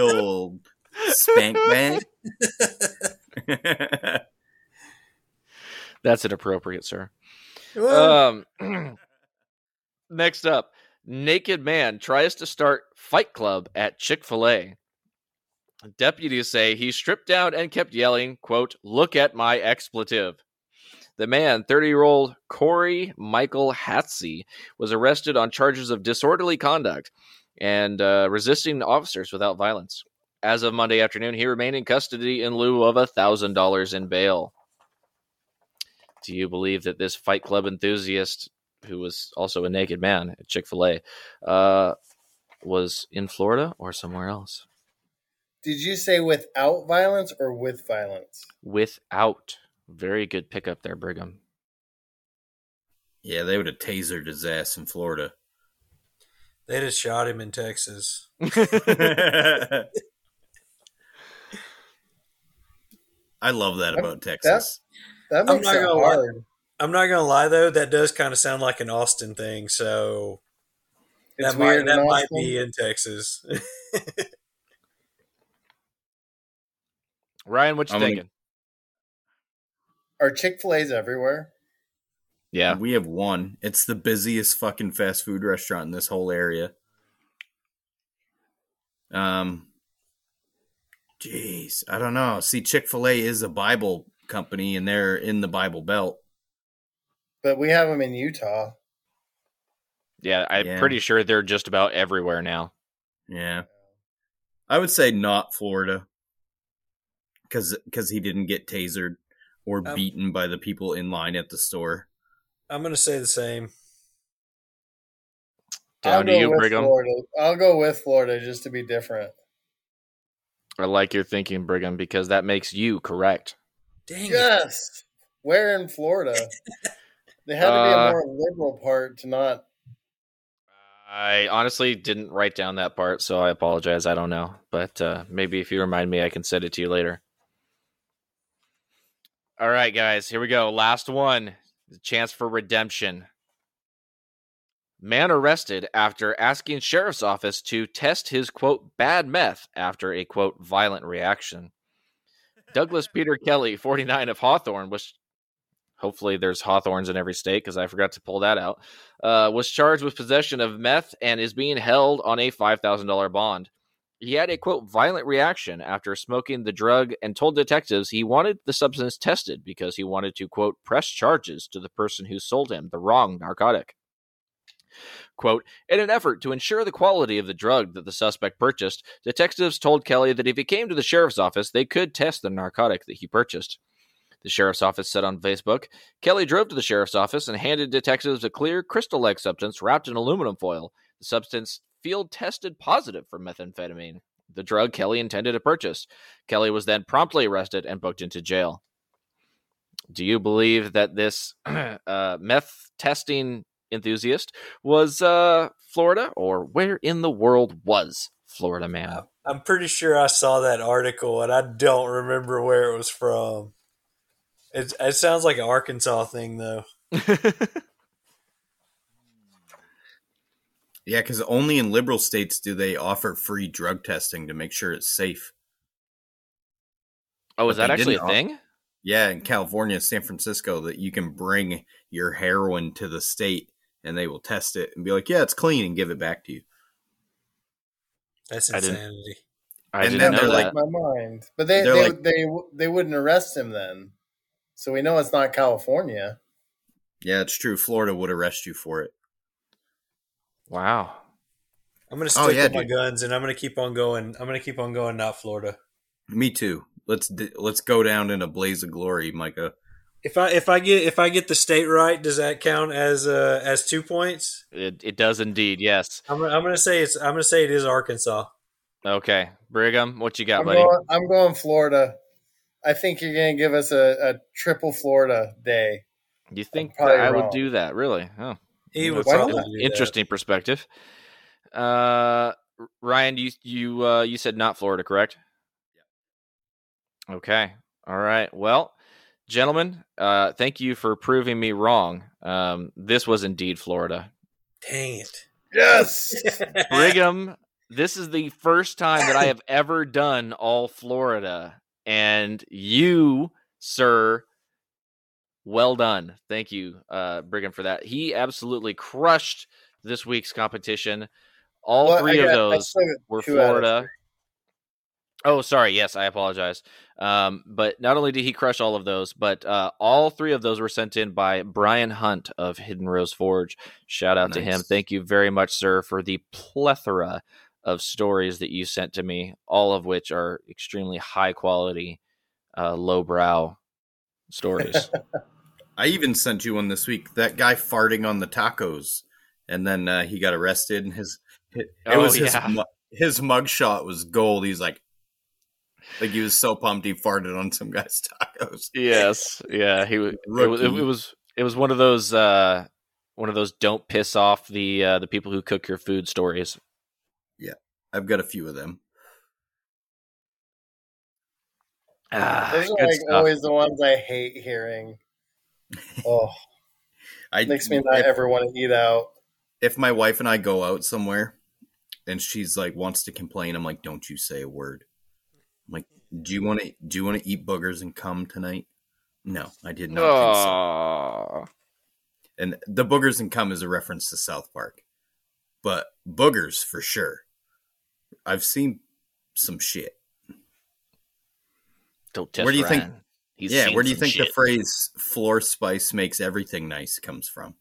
old spank bank. That's inappropriate, sir. Well, Um, next up, naked man tries to start Fight Club at Chick Fil A. Deputies say he stripped down and kept yelling, "quote Look at my expletive." The man, 30-year-old Corey Michael Hatsey, was arrested on charges of disorderly conduct and uh, resisting officers without violence. As of Monday afternoon, he remained in custody in lieu of thousand dollars in bail. Do you believe that this Fight Club enthusiast, who was also a naked man at Chick Fil A, uh, was in Florida or somewhere else? Did you say without violence or with violence? Without. Very good pickup there, Brigham. yeah, they would have tasered his ass in Florida. they just shot him in Texas. I love that about Texas. That I'm makes not it gonna lie. hard. I'm not gonna lie though, that does kind of sound like an Austin thing. So It's that might that in might be in Texas. Ryan, what you I'm thinking? Are Chick Fil A's everywhere? Yeah. We have one. It's the busiest fucking fast food restaurant in this whole area. Um, jeez, I don't know. See, Chick Fil A is a Bible company, and they're in the Bible Belt. But we have them in Utah. Yeah, I'm Yeah. pretty sure they're just about everywhere now. Yeah, I would say not Florida, because because he didn't get tasered or Um, beaten by the people in line at the store. I'm gonna say the same. I'll Down to you, Brigham. Florida. I'll go with Florida just to be different. I like your thinking, Brigham, because that makes you correct. Dang it. Yes. Where in Florida? They had to be Uh, a more liberal part to not. I honestly didn't write down that part, so I apologize. I don't know. But uh, maybe if you remind me, I can send it to you later. All right, guys, here we go. Last one. The chance for redemption. Man arrested after asking sheriff's office to test his quote bad meth after a quote violent reaction. Douglas Peter Kelly, 49 of Hawthorne, was hopefully there's Hawthorns in every state because I forgot to pull that out. Uh, was charged with possession of meth and is being held on a $5,000 bond. He had a quote violent reaction after smoking the drug and told detectives he wanted the substance tested because he wanted to quote press charges to the person who sold him the wrong narcotic. Quote, in an effort to ensure the quality of the drug that the suspect purchased, detectives told Kelly that if he came to the sheriff's office, they could test the narcotic that he purchased. The sheriff's office said on Facebook Kelly drove to the sheriff's office and handed detectives a clear crystal like substance wrapped in aluminum foil. The substance field tested positive for methamphetamine, the drug Kelly intended to purchase. Kelly was then promptly arrested and booked into jail. Do you believe that this uh, meth testing enthusiast was uh, Florida, or where in the world was Florida man. I'm pretty sure I saw that article and I don't remember where it was from. It, it sounds like an Arkansas thing, though. Yeah, because only in liberal states do they offer free drug testing to make sure it's safe. oh, is But that actually a didn't- thing? Yeah, in California, San Francisco, that you can bring your heroin to the state and they will test it and be like, yeah, it's clean and give it back to you. That's I didn't- insanity. I And didn't then know they're that. like- my mind. But they they, like- they they wouldn't arrest him then. So we know it's not California. Yeah, it's true. Florida would arrest you for it. Wow. I'm gonna Oh, stick yeah, with my guns and I'm gonna keep on going. I'm gonna keep on going. Not Florida. Me too. Let's let's go down in a blaze of glory, Micah. If I if I get if I get the state right, does that count as uh, as two points? It, it does indeed. Yes. I'm, I'm gonna say it's I'm gonna say it is Arkansas. Okay, Brigham, what you got, I'm buddy? going, I'm going Florida. I think you're going to give us a, a triple Florida day. you think that probably I would do that? Really? Oh, He would Why probably not? do that. interesting perspective. Uh, Ryan, you you uh, you said not Florida, correct? Yeah. Okay. All right. Well, gentlemen, uh, thank you for proving me wrong. Um, this was indeed Florida. Dang it. Yes. Brigham, this is the first time that I have ever done all Florida. And you, sir, well done. Thank you, uh, Brigham, for that. He absolutely crushed this week's competition. All Well, three I of those were two out of Florida. Oh, sorry. Yes, I apologize. Um, but not only did he crush all of those, but uh, all three of those were sent in by Bryan Hunt of Hidden Rose Forge. Shout out to him. Thank you very much, sir, for the plethora of stories that you sent to me, all of which are extremely high quality, uh, lowbrow stories. I even sent you one this week. That guy farting on the tacos, and then uh, he got arrested. And his it, it Oh, was his yeah. his mugshot was gold. He's like, like he was so pumped he farted on some guy's tacos. yes, yeah, he was. It, was- it was. It was one of those. Uh, one of those don't piss off the uh, the people who cook your food stories. Yeah, I've got a few of them. Ah, Those are like stuff. always the ones I hate hearing. Oh, I makes me not if, ever want to eat out. if my wife and I go out somewhere, and she's like wants to complain, I'm like, don't you say a word. I'm like, do you want to do you want to eat boogers and come tonight? No, I did not think so. And the boogers and come is a reference to South Park. But boogers for sure. I've seen some shit. Don't test Where do you think- Ryan. He's yeah, where do you some think the phrase floor spice makes everything nice comes from?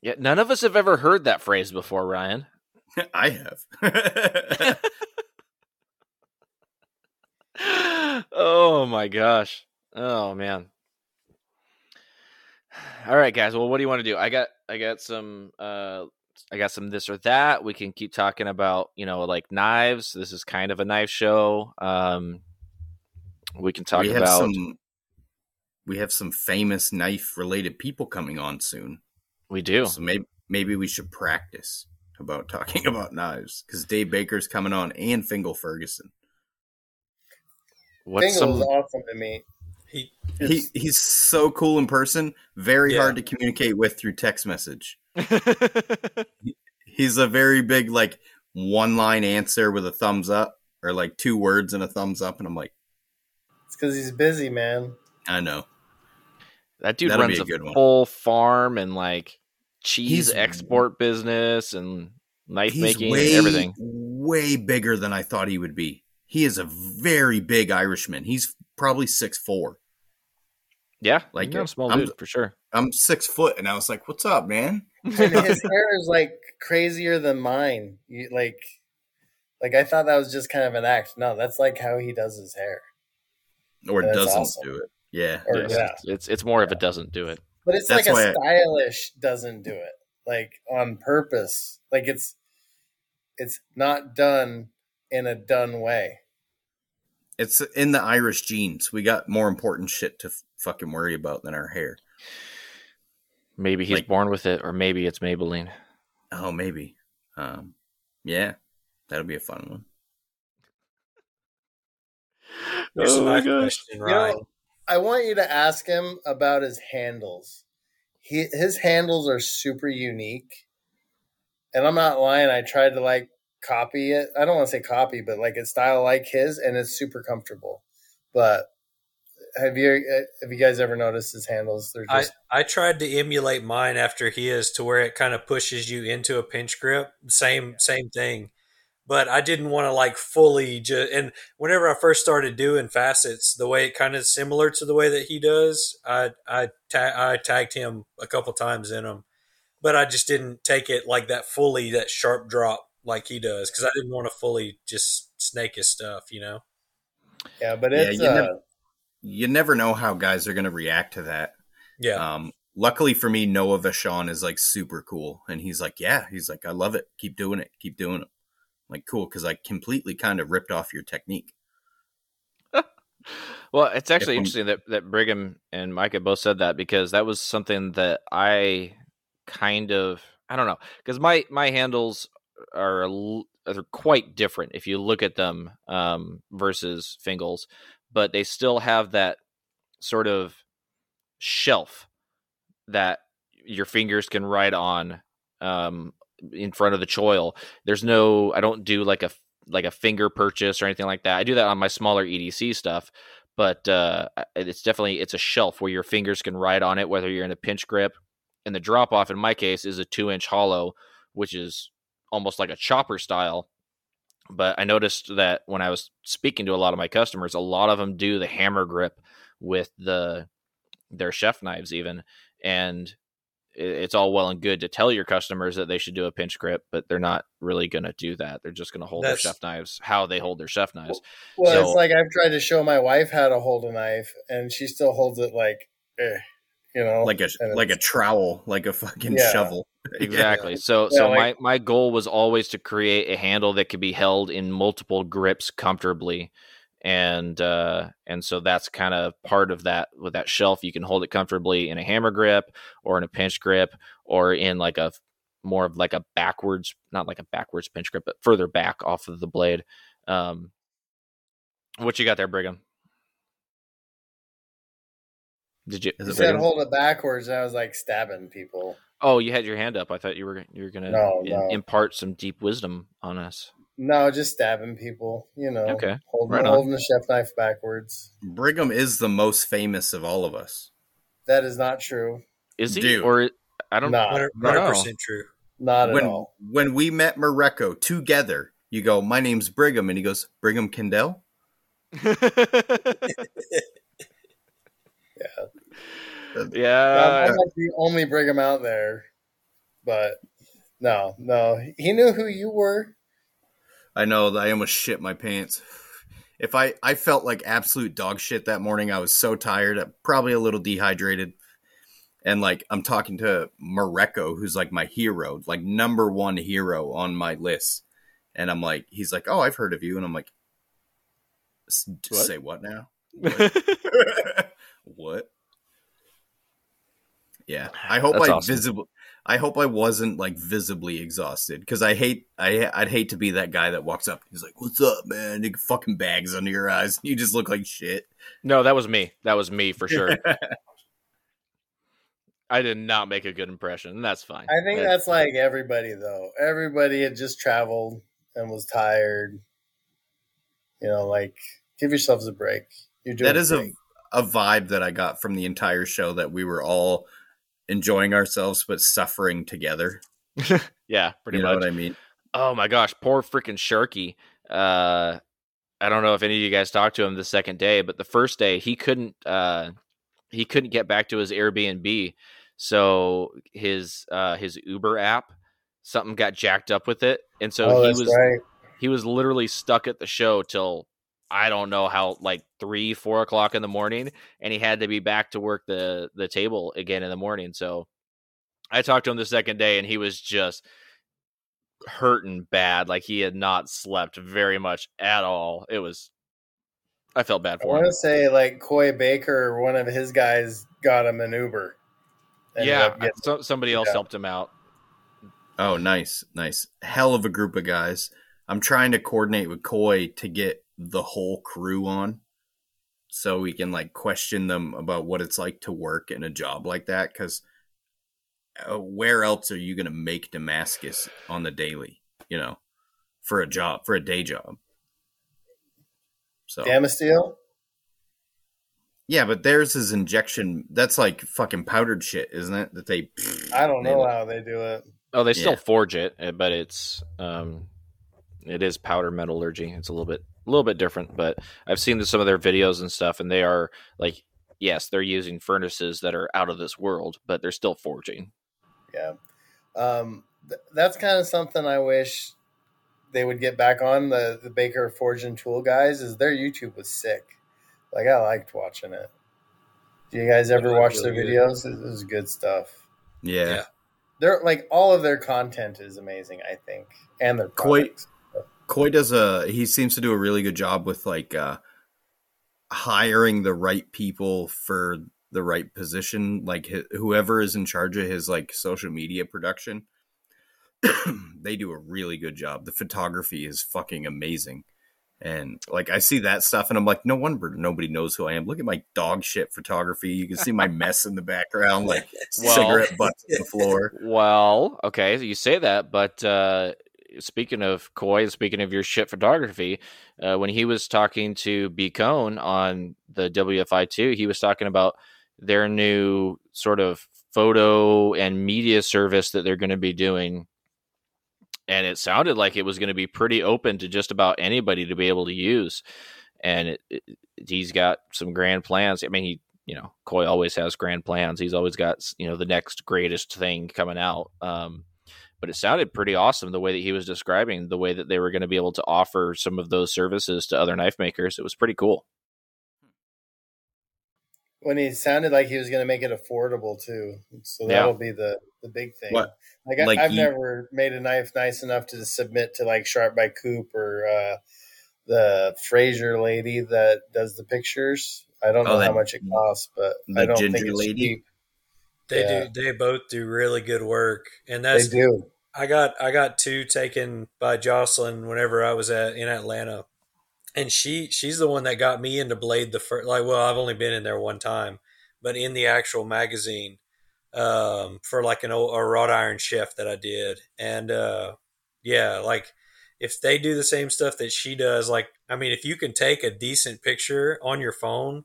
Yeah, none of us have ever heard that phrase before, Ryan. I have. oh my gosh. Oh man. All right, guys. Well, what do you want to do? I got I got some uh I got some this or that. We can keep talking about, you know, like knives. This is kind of a knife show. Um we can talk we have about some we have some famous knife related people coming on soon. we do. So maybe maybe we should practice about talking about knives because Dave Baker's coming on and Fingal Ferguson. What's Fingal's some awesome to me. He He he's so cool in person, very Yeah. hard to communicate with through text message. He's a very big like one line answer with a thumbs up or like two words and a thumbs up and I'm like, It's because he's busy, man. I know. That dude That'll runs a, a good one. full farm and like cheese He's- export business and knife He's making way and everything. way bigger than I thought he would be. He is a very big Irishman. He's probably six four. Yeah, Like like a small I'm- dude for sure. I'm six foot, and I was like, "What's up, man?" And his hair is like crazier than mine. You, like, like I thought that was just kind of an act. No, that's like how he does his hair. Or doesn't awesome. do it. Yeah, Or, Yes, yeah. It's it's more if it doesn't do it. But it's That's like a a I- stylish doesn't do it. Like on purpose. Like it's it's not done in a done way. it's in the Irish genes. We got more important shit to f- fucking worry about than our hair. Maybe he's Like- born with it, or maybe it's Maybelline. Oh, maybe. Um, yeah, that'll be a fun one. Here's Oh my nice gosh. question, You know, I want you to ask him about his handles. He his handles are super unique, and I'm not lying. I tried to like copy it. I don't want to say copy, but like a style like his, and it's super comfortable. But have you uh, have you guys ever noticed his handles? They're I, just I tried to emulate mine after his to where it kind of pushes you into a pinch grip. Same same thing. But I didn't want to like fully just and whenever I first started doing facets, the way it kind of similar to the way that he does, I I ta- I tagged him a couple times in them, but I just didn't take it like that fully that sharp drop like he does because I didn't want to fully just snake his stuff, you know. yeah, but Yeah, you uh, never- You never know how guys are going to react to that. Yeah, Um, luckily for me, Noah Vachon is like super cool, and he's like, yeah, he's like, I love it. Keep doing it. Keep doing it. Like cool because I completely kind of ripped off your technique. Well, it's actually interesting that, that Brigham and Micah both said that because that was something that I kind of I don't know because my my handles are are quite different if you look at them um, versus Fingal's, but they still have that sort of shelf that your fingers can ride on um, in front of the choil. There's no I don't do like a like a finger purchase or anything like that. I do that on my smaller EDC stuff, but uh, it's definitely it's a shelf where your fingers can ride on it, whether you're in a pinch grip. And the drop off in my case is a two inch hollow, which is almost like a chopper style. But I noticed that when I was speaking to a lot of my customers, a lot of them do the hammer grip with the their chef knives even, and it's all well and good to tell your customers that they should do a pinch grip, but they're not really going to do that. They're just going to hold That's- their chef knives how they hold their chef knives. well, so- it's like I've tried to show my wife how to hold a knife, and she still holds it like, eh, you know, Like a like a trowel, like a fucking Yeah. shovel. Exactly. So Yeah, so like- my my goal was always to create a handle that could be held in multiple grips comfortably. And uh and so that's kind of part of that with that shelf you can hold it comfortably in a hammer grip or in a pinch grip or in like a more of like a backwards not like a backwards pinch grip but further back off of the blade. Um what you got there Brigham? Did you Is You said hold it backwards, I was like stabbing people. Oh, you had your hand up. I thought you were you were going to No, no. impart some deep wisdom on us. No, just stabbing people. You know, Okay, holding, right holding the chef knife backwards. Brigham is the most famous of all of us. That is not true. Is he Dude. or I don't Nah, know. hundred percent true. not at when all. when we met Mareko together, you go, "My name's Brigham," and he goes, "Brigham Kendall." yeah, Yeah. I'm not the only Brigham out there, but no, no, he knew who you were. I know that I almost shit my pants. If I I felt like absolute dog shit that morning, I was so tired, uh, probably a little dehydrated, and like I'm talking to Mareko, who's like my hero, like number one hero on my list, and I'm like, he's like, "Oh, I've heard of you," and I'm like, "S- What? "Say what now? what?" Yeah, I hope That's I awesome. visible. I hope I wasn't like visibly exhausted because I hate I I'd hate to be that guy that walks up. He's like, "What's up, man?" You fucking bags under your eyes. You just look like shit. no, that was me. That was me for sure. I did not make a good impression. and That's fine. I think It- that's like everybody though. Everybody had just traveled and was tired. You know, like give yourselves a break. You're doing that is a a vibe that I got from the entire show that we were all enjoying ourselves but suffering together. yeah, pretty you know much. what I mean? Oh my gosh, poor freaking Sharky. Uh, I don't know if any of you guys talked to him the second day, but the first day he couldn't uh, he couldn't get back to his Airbnb, so his uh, his Uber app something got jacked up with it, and so oh, he was right. he was literally stuck at the show till I don't know how like three four o'clock in the morning, and he had to be back to work the the table again in the morning. So I talked to him the second day, and he was just hurting bad, like he had not slept very much at all. It was I felt bad for him. I want to say like Coy Baker, one of his guys got him an Uber. Yeah, getting- so, somebody else Yeah. helped him out. Oh, nice, nice. Hell of a group of guys. I'm trying to coordinate with Coy to get the whole crew on so we can like question them about what it's like to work in a job like that because uh, where else are you going to make damascus on the daily you know for a job for a day job so Damasteel? yeah but theirs is injection that's like fucking powdered shit isn't it that they I don't know they- how they do it. Oh, they still Yeah. forge it, uh, but it's um, it is powder metallurgy. It's a little bit a little bit different, but I've seen some of their videos and stuff, and they are like, yes, they're using furnaces that are out of this world, but they're still forging. Yeah. Um, th- that's kind of something I wish they would get back on the, the Baker Forge and Tool guys is their YouTube was sick. Like I liked watching it. Do you guys ever watch really their good. videos? It was good stuff. yeah. Yeah. They're like all of their content is amazing, I think. And their Quite- products. Coy does a he seems to do a really good job with like uh hiring the right people for the right position like hi whoever is in charge of his like social media production. They do a really good job. The photography is fucking amazing. And like i see that stuff and i'm like no wonder nobody knows who i am. Look at my dog shit photography. You can see my mess in the background like Well- cigarette butts on the floor. Well, okay, you say that, but uh, speaking of Coy, speaking of your shit photography, uh, when he was talking to B Cone on the WFI two, he was talking about their new sort of photo and media service that they're going to be doing. And it sounded like it was going to be pretty open to just about anybody to be able to use. And it, it, he's got some grand plans. I mean, he, you know, Coy always has grand plans. He's always got, you know, the next greatest thing coming out. Um, but it sounded pretty awesome the way that he was describing the way that they were going to be able to offer some of those services to other knife makers. It was pretty cool. When he sounded like he was going to make it affordable too, so that'll be the the big thing. What? Like, I, Like I've you- never made a knife nice enough to submit to like Sharp by Coop or uh, the Fraser lady that does the pictures. I don't Oh, know that- how much it costs, but the I don't ginger think it's lady? cheap. They Yeah. do. They both do really good work, and They that's do. I got I got two taken by Jocelyn whenever I was at in Atlanta, and she she's the one that got me into Blade the first. Like, well, I've only been in there one time, but in the actual magazine, um, for like an old a wrought iron chef that I did, and uh, yeah, like if they do the same stuff that she does, like I mean, if you can take a decent picture on your phone.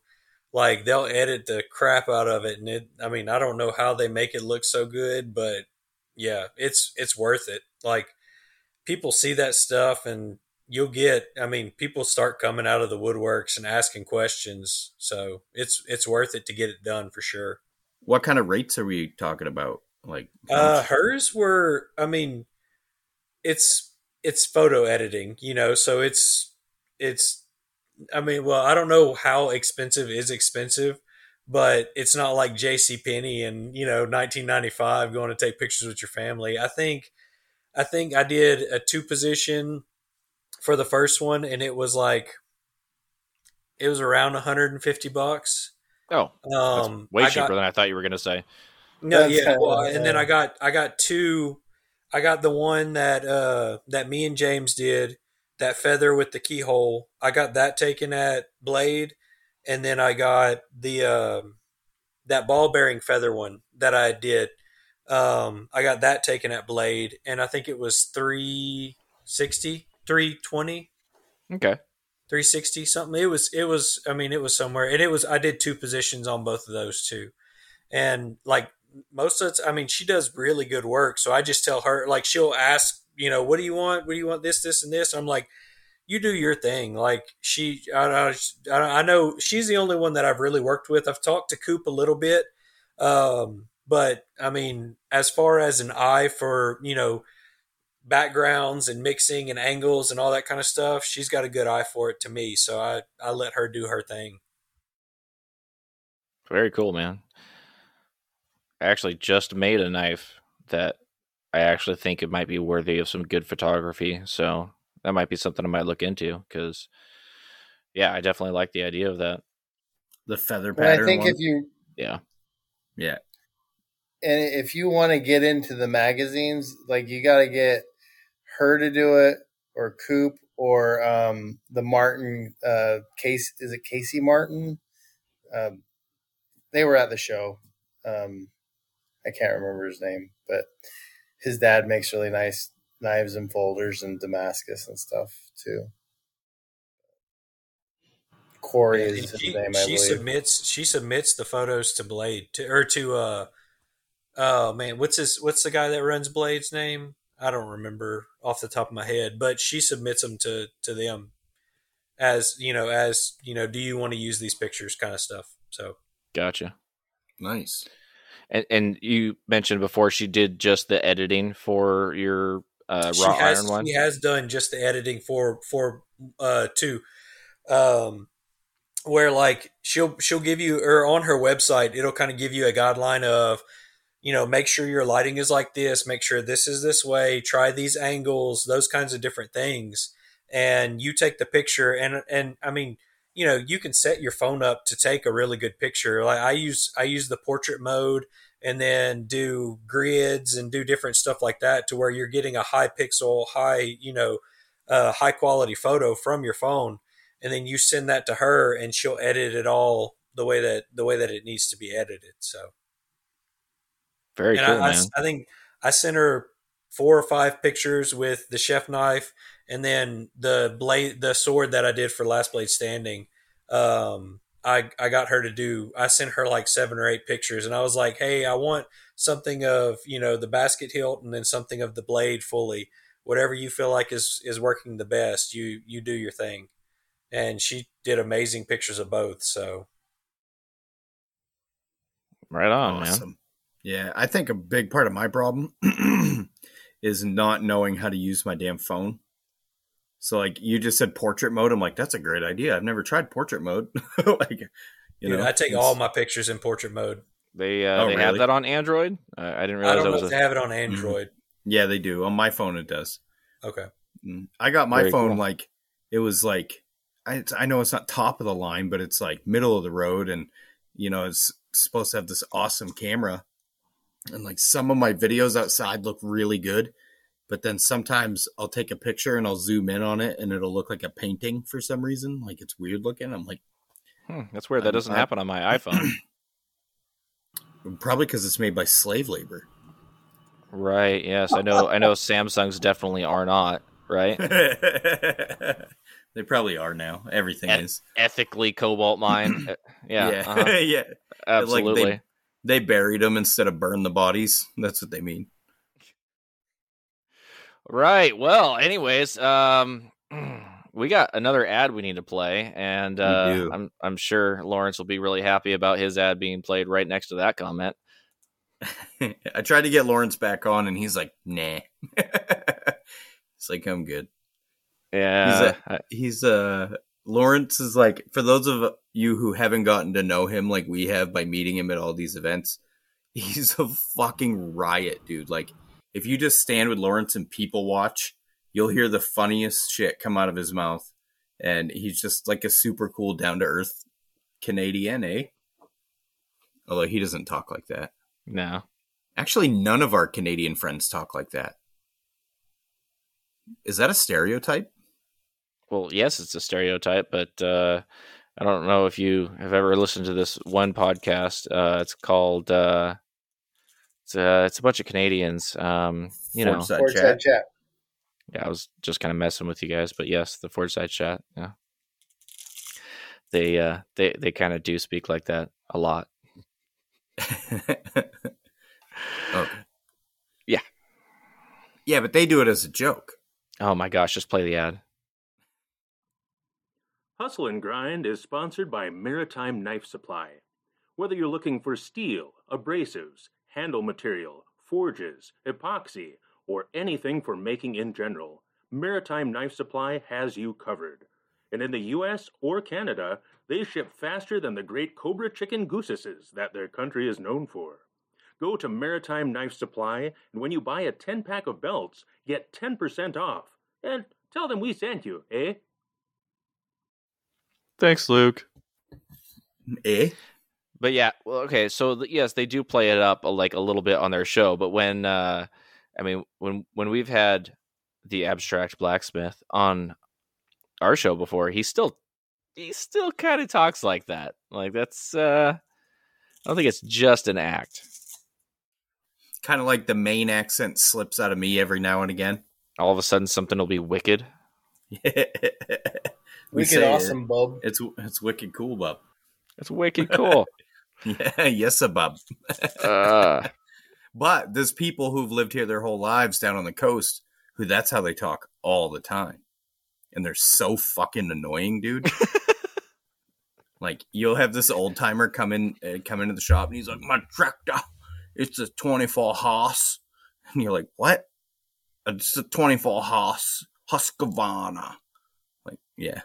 Like they'll edit the crap out of it, and it. I mean, I don't know how they make it look so good, but yeah, it's it's worth it. Like people see that stuff and you'll get I mean, people start coming out of the woodworks and asking questions. So it's it's worth it to get it done for sure. what kind of rates are we talking about like Uh hers were I mean it's it's photo editing, you know, so it's it's I mean, well, I don't know how expensive is expensive, but it's not like J.C. Penney and you know 1995 going to take pictures with your family. I think I think I did a two position for the first one, and it was like it was around 150 bucks. Oh, that's Um, way I cheaper got- than I thought you were going to say. no, That's yeah, well, and then I got I got two. I got the one that uh that me and James did, that feather with the keyhole. I got that taken at Blade, and then I got the um that ball bearing feather one that I did. Um, I got that taken at Blade, and I think it was 360, 320 Okay. 360 something. It was it was I mean it was somewhere and it was I did two positions on both of those two. And like most of the I mean she does really good work. So I just tell her like she'll ask, you know, what do you want? What do you want this this and this? I'm like you do your thing. Like she, I, I, I know she's the only one that I've really worked with. I've talked to Coop a little bit, um, but I mean, as far as an eye for you know backgrounds and mixing and angles and all that kind of stuff, she's got a good eye for it to me. So I, I let her do her thing. Very cool, man. I actually just made a knife that I actually think it might be worthy of some good photography. So that might be something I might look into because, yeah, I definitely like the idea of that. the feather And I think one? if you Yeah. yeah and if you want to get into the magazines, like you got to get her to do it or Coop or um, the Martin uh, case. Is it Casey Martin? Um, they were at the show. Um, I can't remember his name, but his dad makes really nice knives and folders and Damascus and stuff too. Corey And is his she, name, I she believe. submits she submits the photos to Blade to or to uh oh man what's his what's the guy that runs Blade's name I don't remember off the top of my head but she submits them to to them as you know as you know do you want to use these pictures kind of stuff so Gotcha. Nice. And and you mentioned before she did just the editing for your uh, raw has iron one. she has done just the editing for for uh two. Um where like she'll she'll give you or on her website it'll kind of give you a guideline of you know make sure your lighting is like this make sure this is this way try these angles those kinds of different things. And you take the picture and and i mean you know you can set your phone up to take a really good picture. Like i use i use the portrait mode and then do grids and do different stuff like that to where you're getting a high pixel high you know uh, high quality photo from your phone and then you send that to her and she'll edit it all the way that the way that it needs to be edited so Very and cool, I, I-. I think I sent her four or five pictures with the chef knife and then the blade, the sword that I did for Last Blade Standing. Um, I I got her to do. I sent her like seven or eight pictures, and I was like, "Hey, I want something of you know the basket hilt, and then something of the blade fully. Whatever you feel like is is working the best, you you do your thing." And she did amazing pictures of both. So right on, man. awesome. Yeah, I think a big part of my problem is not knowing how to use my damn phone. So like you just said portrait mode, I'm like that's a great idea. I've never tried portrait mode. like you Dude, know, I take all my pictures in portrait mode. They uh, Oh, they have that on Android. Uh, I didn't I don't that know was if a they have it on Android. Yeah, they do. On my phone it does. Okay. Mm. I got my Very phone cool. like it was like I, I know it's not top of the line, but it's like middle of the road, and you know it's supposed to have this awesome camera, and like some of my videos outside look really good, but then sometimes I'll take a picture and I'll zoom in on it, and it'll look like a painting for some reason, like it's weird looking. I'm like, Hmm, that's weird. That I'm- doesn't I'm- happen on my iPhone. probably because it's made by slave labor. right? Yes, I know. I know. Samsungs definitely are not right. they probably are now. Everything is. Ethically cobalt mine. Uh, yeah, yeah, uh-huh, yeah. absolutely. They buried them instead of burn the bodies. That's what they mean. Right. Well, anyways, um, we got another ad we need to play, and uh. I'm I'm sure Lawrence will be really happy about his ad being played right next to that comment. I tried to get Lawrence back on, and he's like, "Nah." it's like I'm good. Yeah. I- He's uh Lawrence is like for those of you who haven't gotten to know him like we have by meeting him at all these events. He's a fucking riot, dude. Like if you just stand with Lawrence and people watch, you'll hear the funniest shit come out of his mouth. And he's just like a super cool, down to earth Canadian, eh? Although he doesn't talk like that. no. Actually, none of our Canadian friends talk like that. Is that a stereotype? Well, yes, it's a stereotype, but uh, I don't know if you have ever listened to this one podcast. Uh, it's called uh, it's uh, it's a bunch of Canadians. Um, you know, Forge Side Chat. Chat. yeah, I was just kind of messing with you guys, but yes, the Forge Side Chat. Yeah, they uh, they they kind of do speak like that a lot. okay. Yeah. Yeah, but they do it as a joke. Oh my gosh, just play the ad. Hustle and Grind is sponsored by Maritime Knife Supply. Whether you're looking for steel, abrasives, handle material, forges, epoxy, or anything for making in general, Maritime Knife Supply has you covered. And in the US or Canada, they ship faster than the great Cobra chicken goosesses that their country is known for. Go to Maritime Knife Supply, and when you buy a 10 pack of belts, get 10% off. And tell them we sent you, eh? Thanks, Luke. Eh? But yeah, well, okay. So yes, they do play it up uh, like a little bit on their show. But when, uh, I mean, when when we've had the abstract blacksmith on our show before, he still he still kind of talks like that. Like that's uh I don't think it's just an act. Kind of like the Maine accent slips out of me every now and again. All of a sudden something will be wicked. we Wicked awesome, bub. It's it's wicked cool, bub. It's wicked cool. Yeah, yes, a bub. uh, But there's people who've lived here their whole lives down on the coast who that's how they talk all the time. And they're so fucking annoying, dude. like you'll have this old timer come in uh, come into the shop and he's like, "My tractor, it's a 24 horse." And you're like, "What?" It's a 24 horse Husqvarna. Like, yeah.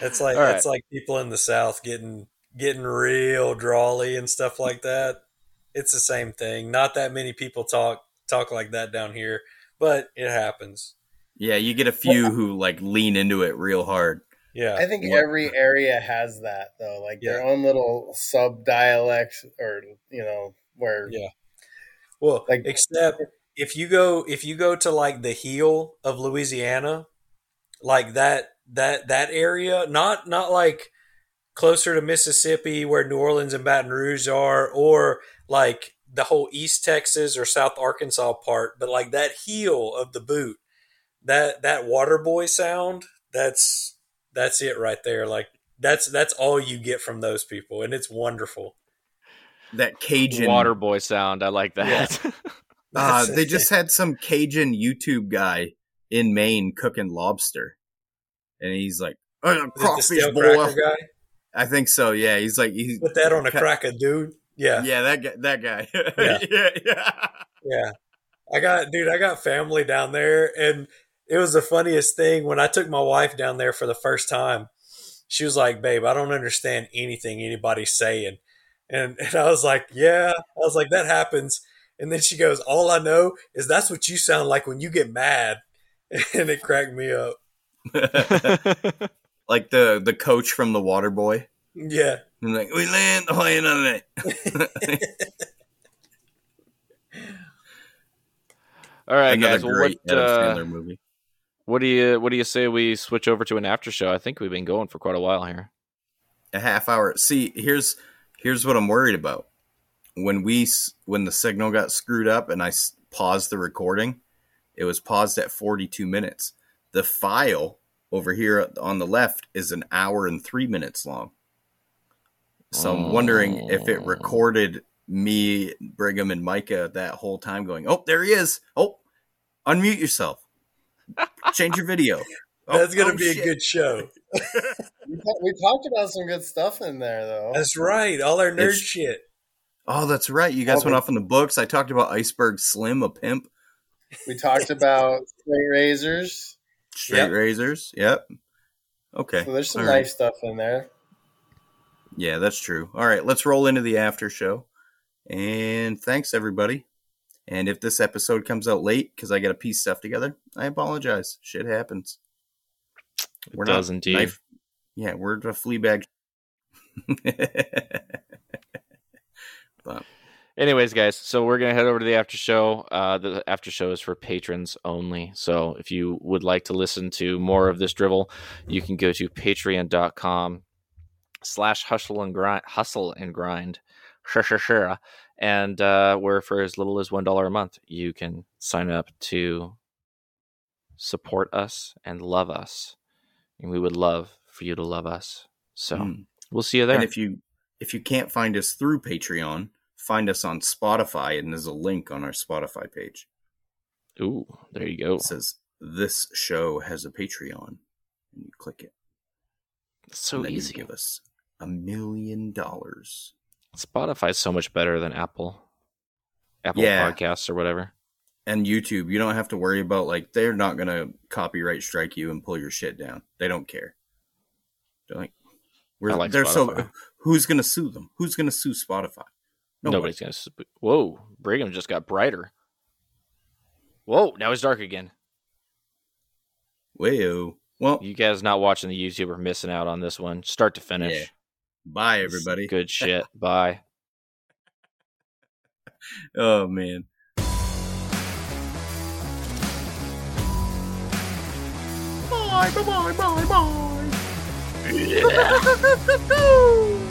It's like All right. it's like people in the South getting getting real drawly and stuff like that. It's the same thing. Not that many people talk talk like that down here, but it happens. Yeah, you get a few who like lean into it real hard. Yeah. I think What- every area has that though, like their own little sub dialects, or you know, where Yeah. Well, Like- except if you go if you go to like the heel of Louisiana, like that that that area, not not like closer to Mississippi where New Orleans and Baton Rouge are, or like the whole East Texas or South Arkansas part, but like that heel of the boot, that that water boy sound, that's that's it right there. Like that's that's all you get from those people, and it's wonderful. That Cajun water boy sound. I like that. Uh, they just had some Cajun YouTube guy in Maine cooking lobster, and he's like, "Oh, Is it the crawfish stale boy." cracker guy? I think so. Yeah, he's like, he's Put that on a Ca- cracker, dude. Yeah, yeah, that guy. That guy. Yeah. yeah, yeah. yeah. I got, dude, I got family down there, and it was the funniest thing when I took my wife down there for the first time. She was like, "Babe, I don't understand anything anybody's saying," and and I was like, "Yeah," I was like, "That happens." And then she goes, "All I know is that's what you sound like when you get mad," and it cracked me up. like the the coach from the Water Boy. Yeah, And like, we land the plane on it. All right, Another guys. Well, great what, Adam uh, movie. what do you what do you say we switch over to an after show? I think we've been going for quite a while here. a half hour. See, here's here's what I'm worried about. When we when the signal got screwed up and I paused the recording, it was paused at 42 minutes. The file over here on the left is an hour and 3 minutes long. So I'm wondering if it Oh. recorded me, Brigham and Micah that whole time going, "Oh, there he is. Oh, unmute yourself. Change your video." Oh, that's gonna oh, be a good show. we, talked about some good stuff in there though. That's right, all our nerd It's- shit. Oh, that's right. You guys Oh, went off in the books. I talked about Iceberg Slim, a pimp, We talked about straight razors. Straight Yep. razors. Yep. Okay. So there's some All right. nice stuff in there. Yeah, that's true. All right, let's roll into the after show. And thanks everybody. And if this episode comes out late because I got to piece stuff together, I apologize. Shit happens. It does indeed. knife- Yeah, we're a flea bag. but Anyways, guys, so we're gonna head over to the after show. Uh, the after show is for patrons only. So if you would like to listen to more of this drivel, you can go to patreon.com slash hustle and grind hustle and grind. Sure, sure, sure. And uh, where for as little as one dollar a month, you can sign up to support us and love us. And we would love for you to love us. So mm. we'll see you there. and if you if you can't find us through Patreon, find us on Spotify, and there's a link on our Spotify page. Ooh, there you go. It says this show has a Patreon, and you click it. so and then easy. Give us a million dollars. Spotify's so much better than Apple. Apple Yeah. Podcasts or whatever. And YouTube, you don't have to worry about like they're not gonna copyright strike you and pull your shit down. They don't care. They're like, we're, I like they're so. Who's gonna sue them? Who's gonna sue Spotify? Nobody. Nobody's gonna. Sp- Whoa, Brigham just got brighter. Whoa, now it's dark again. Wayo. Well, You guys not watching the YouTube are missing out on this one, start to finish. Yeah. bye This is everybody. Good shit. Bye. Oh man. Bye bye bye bye bye.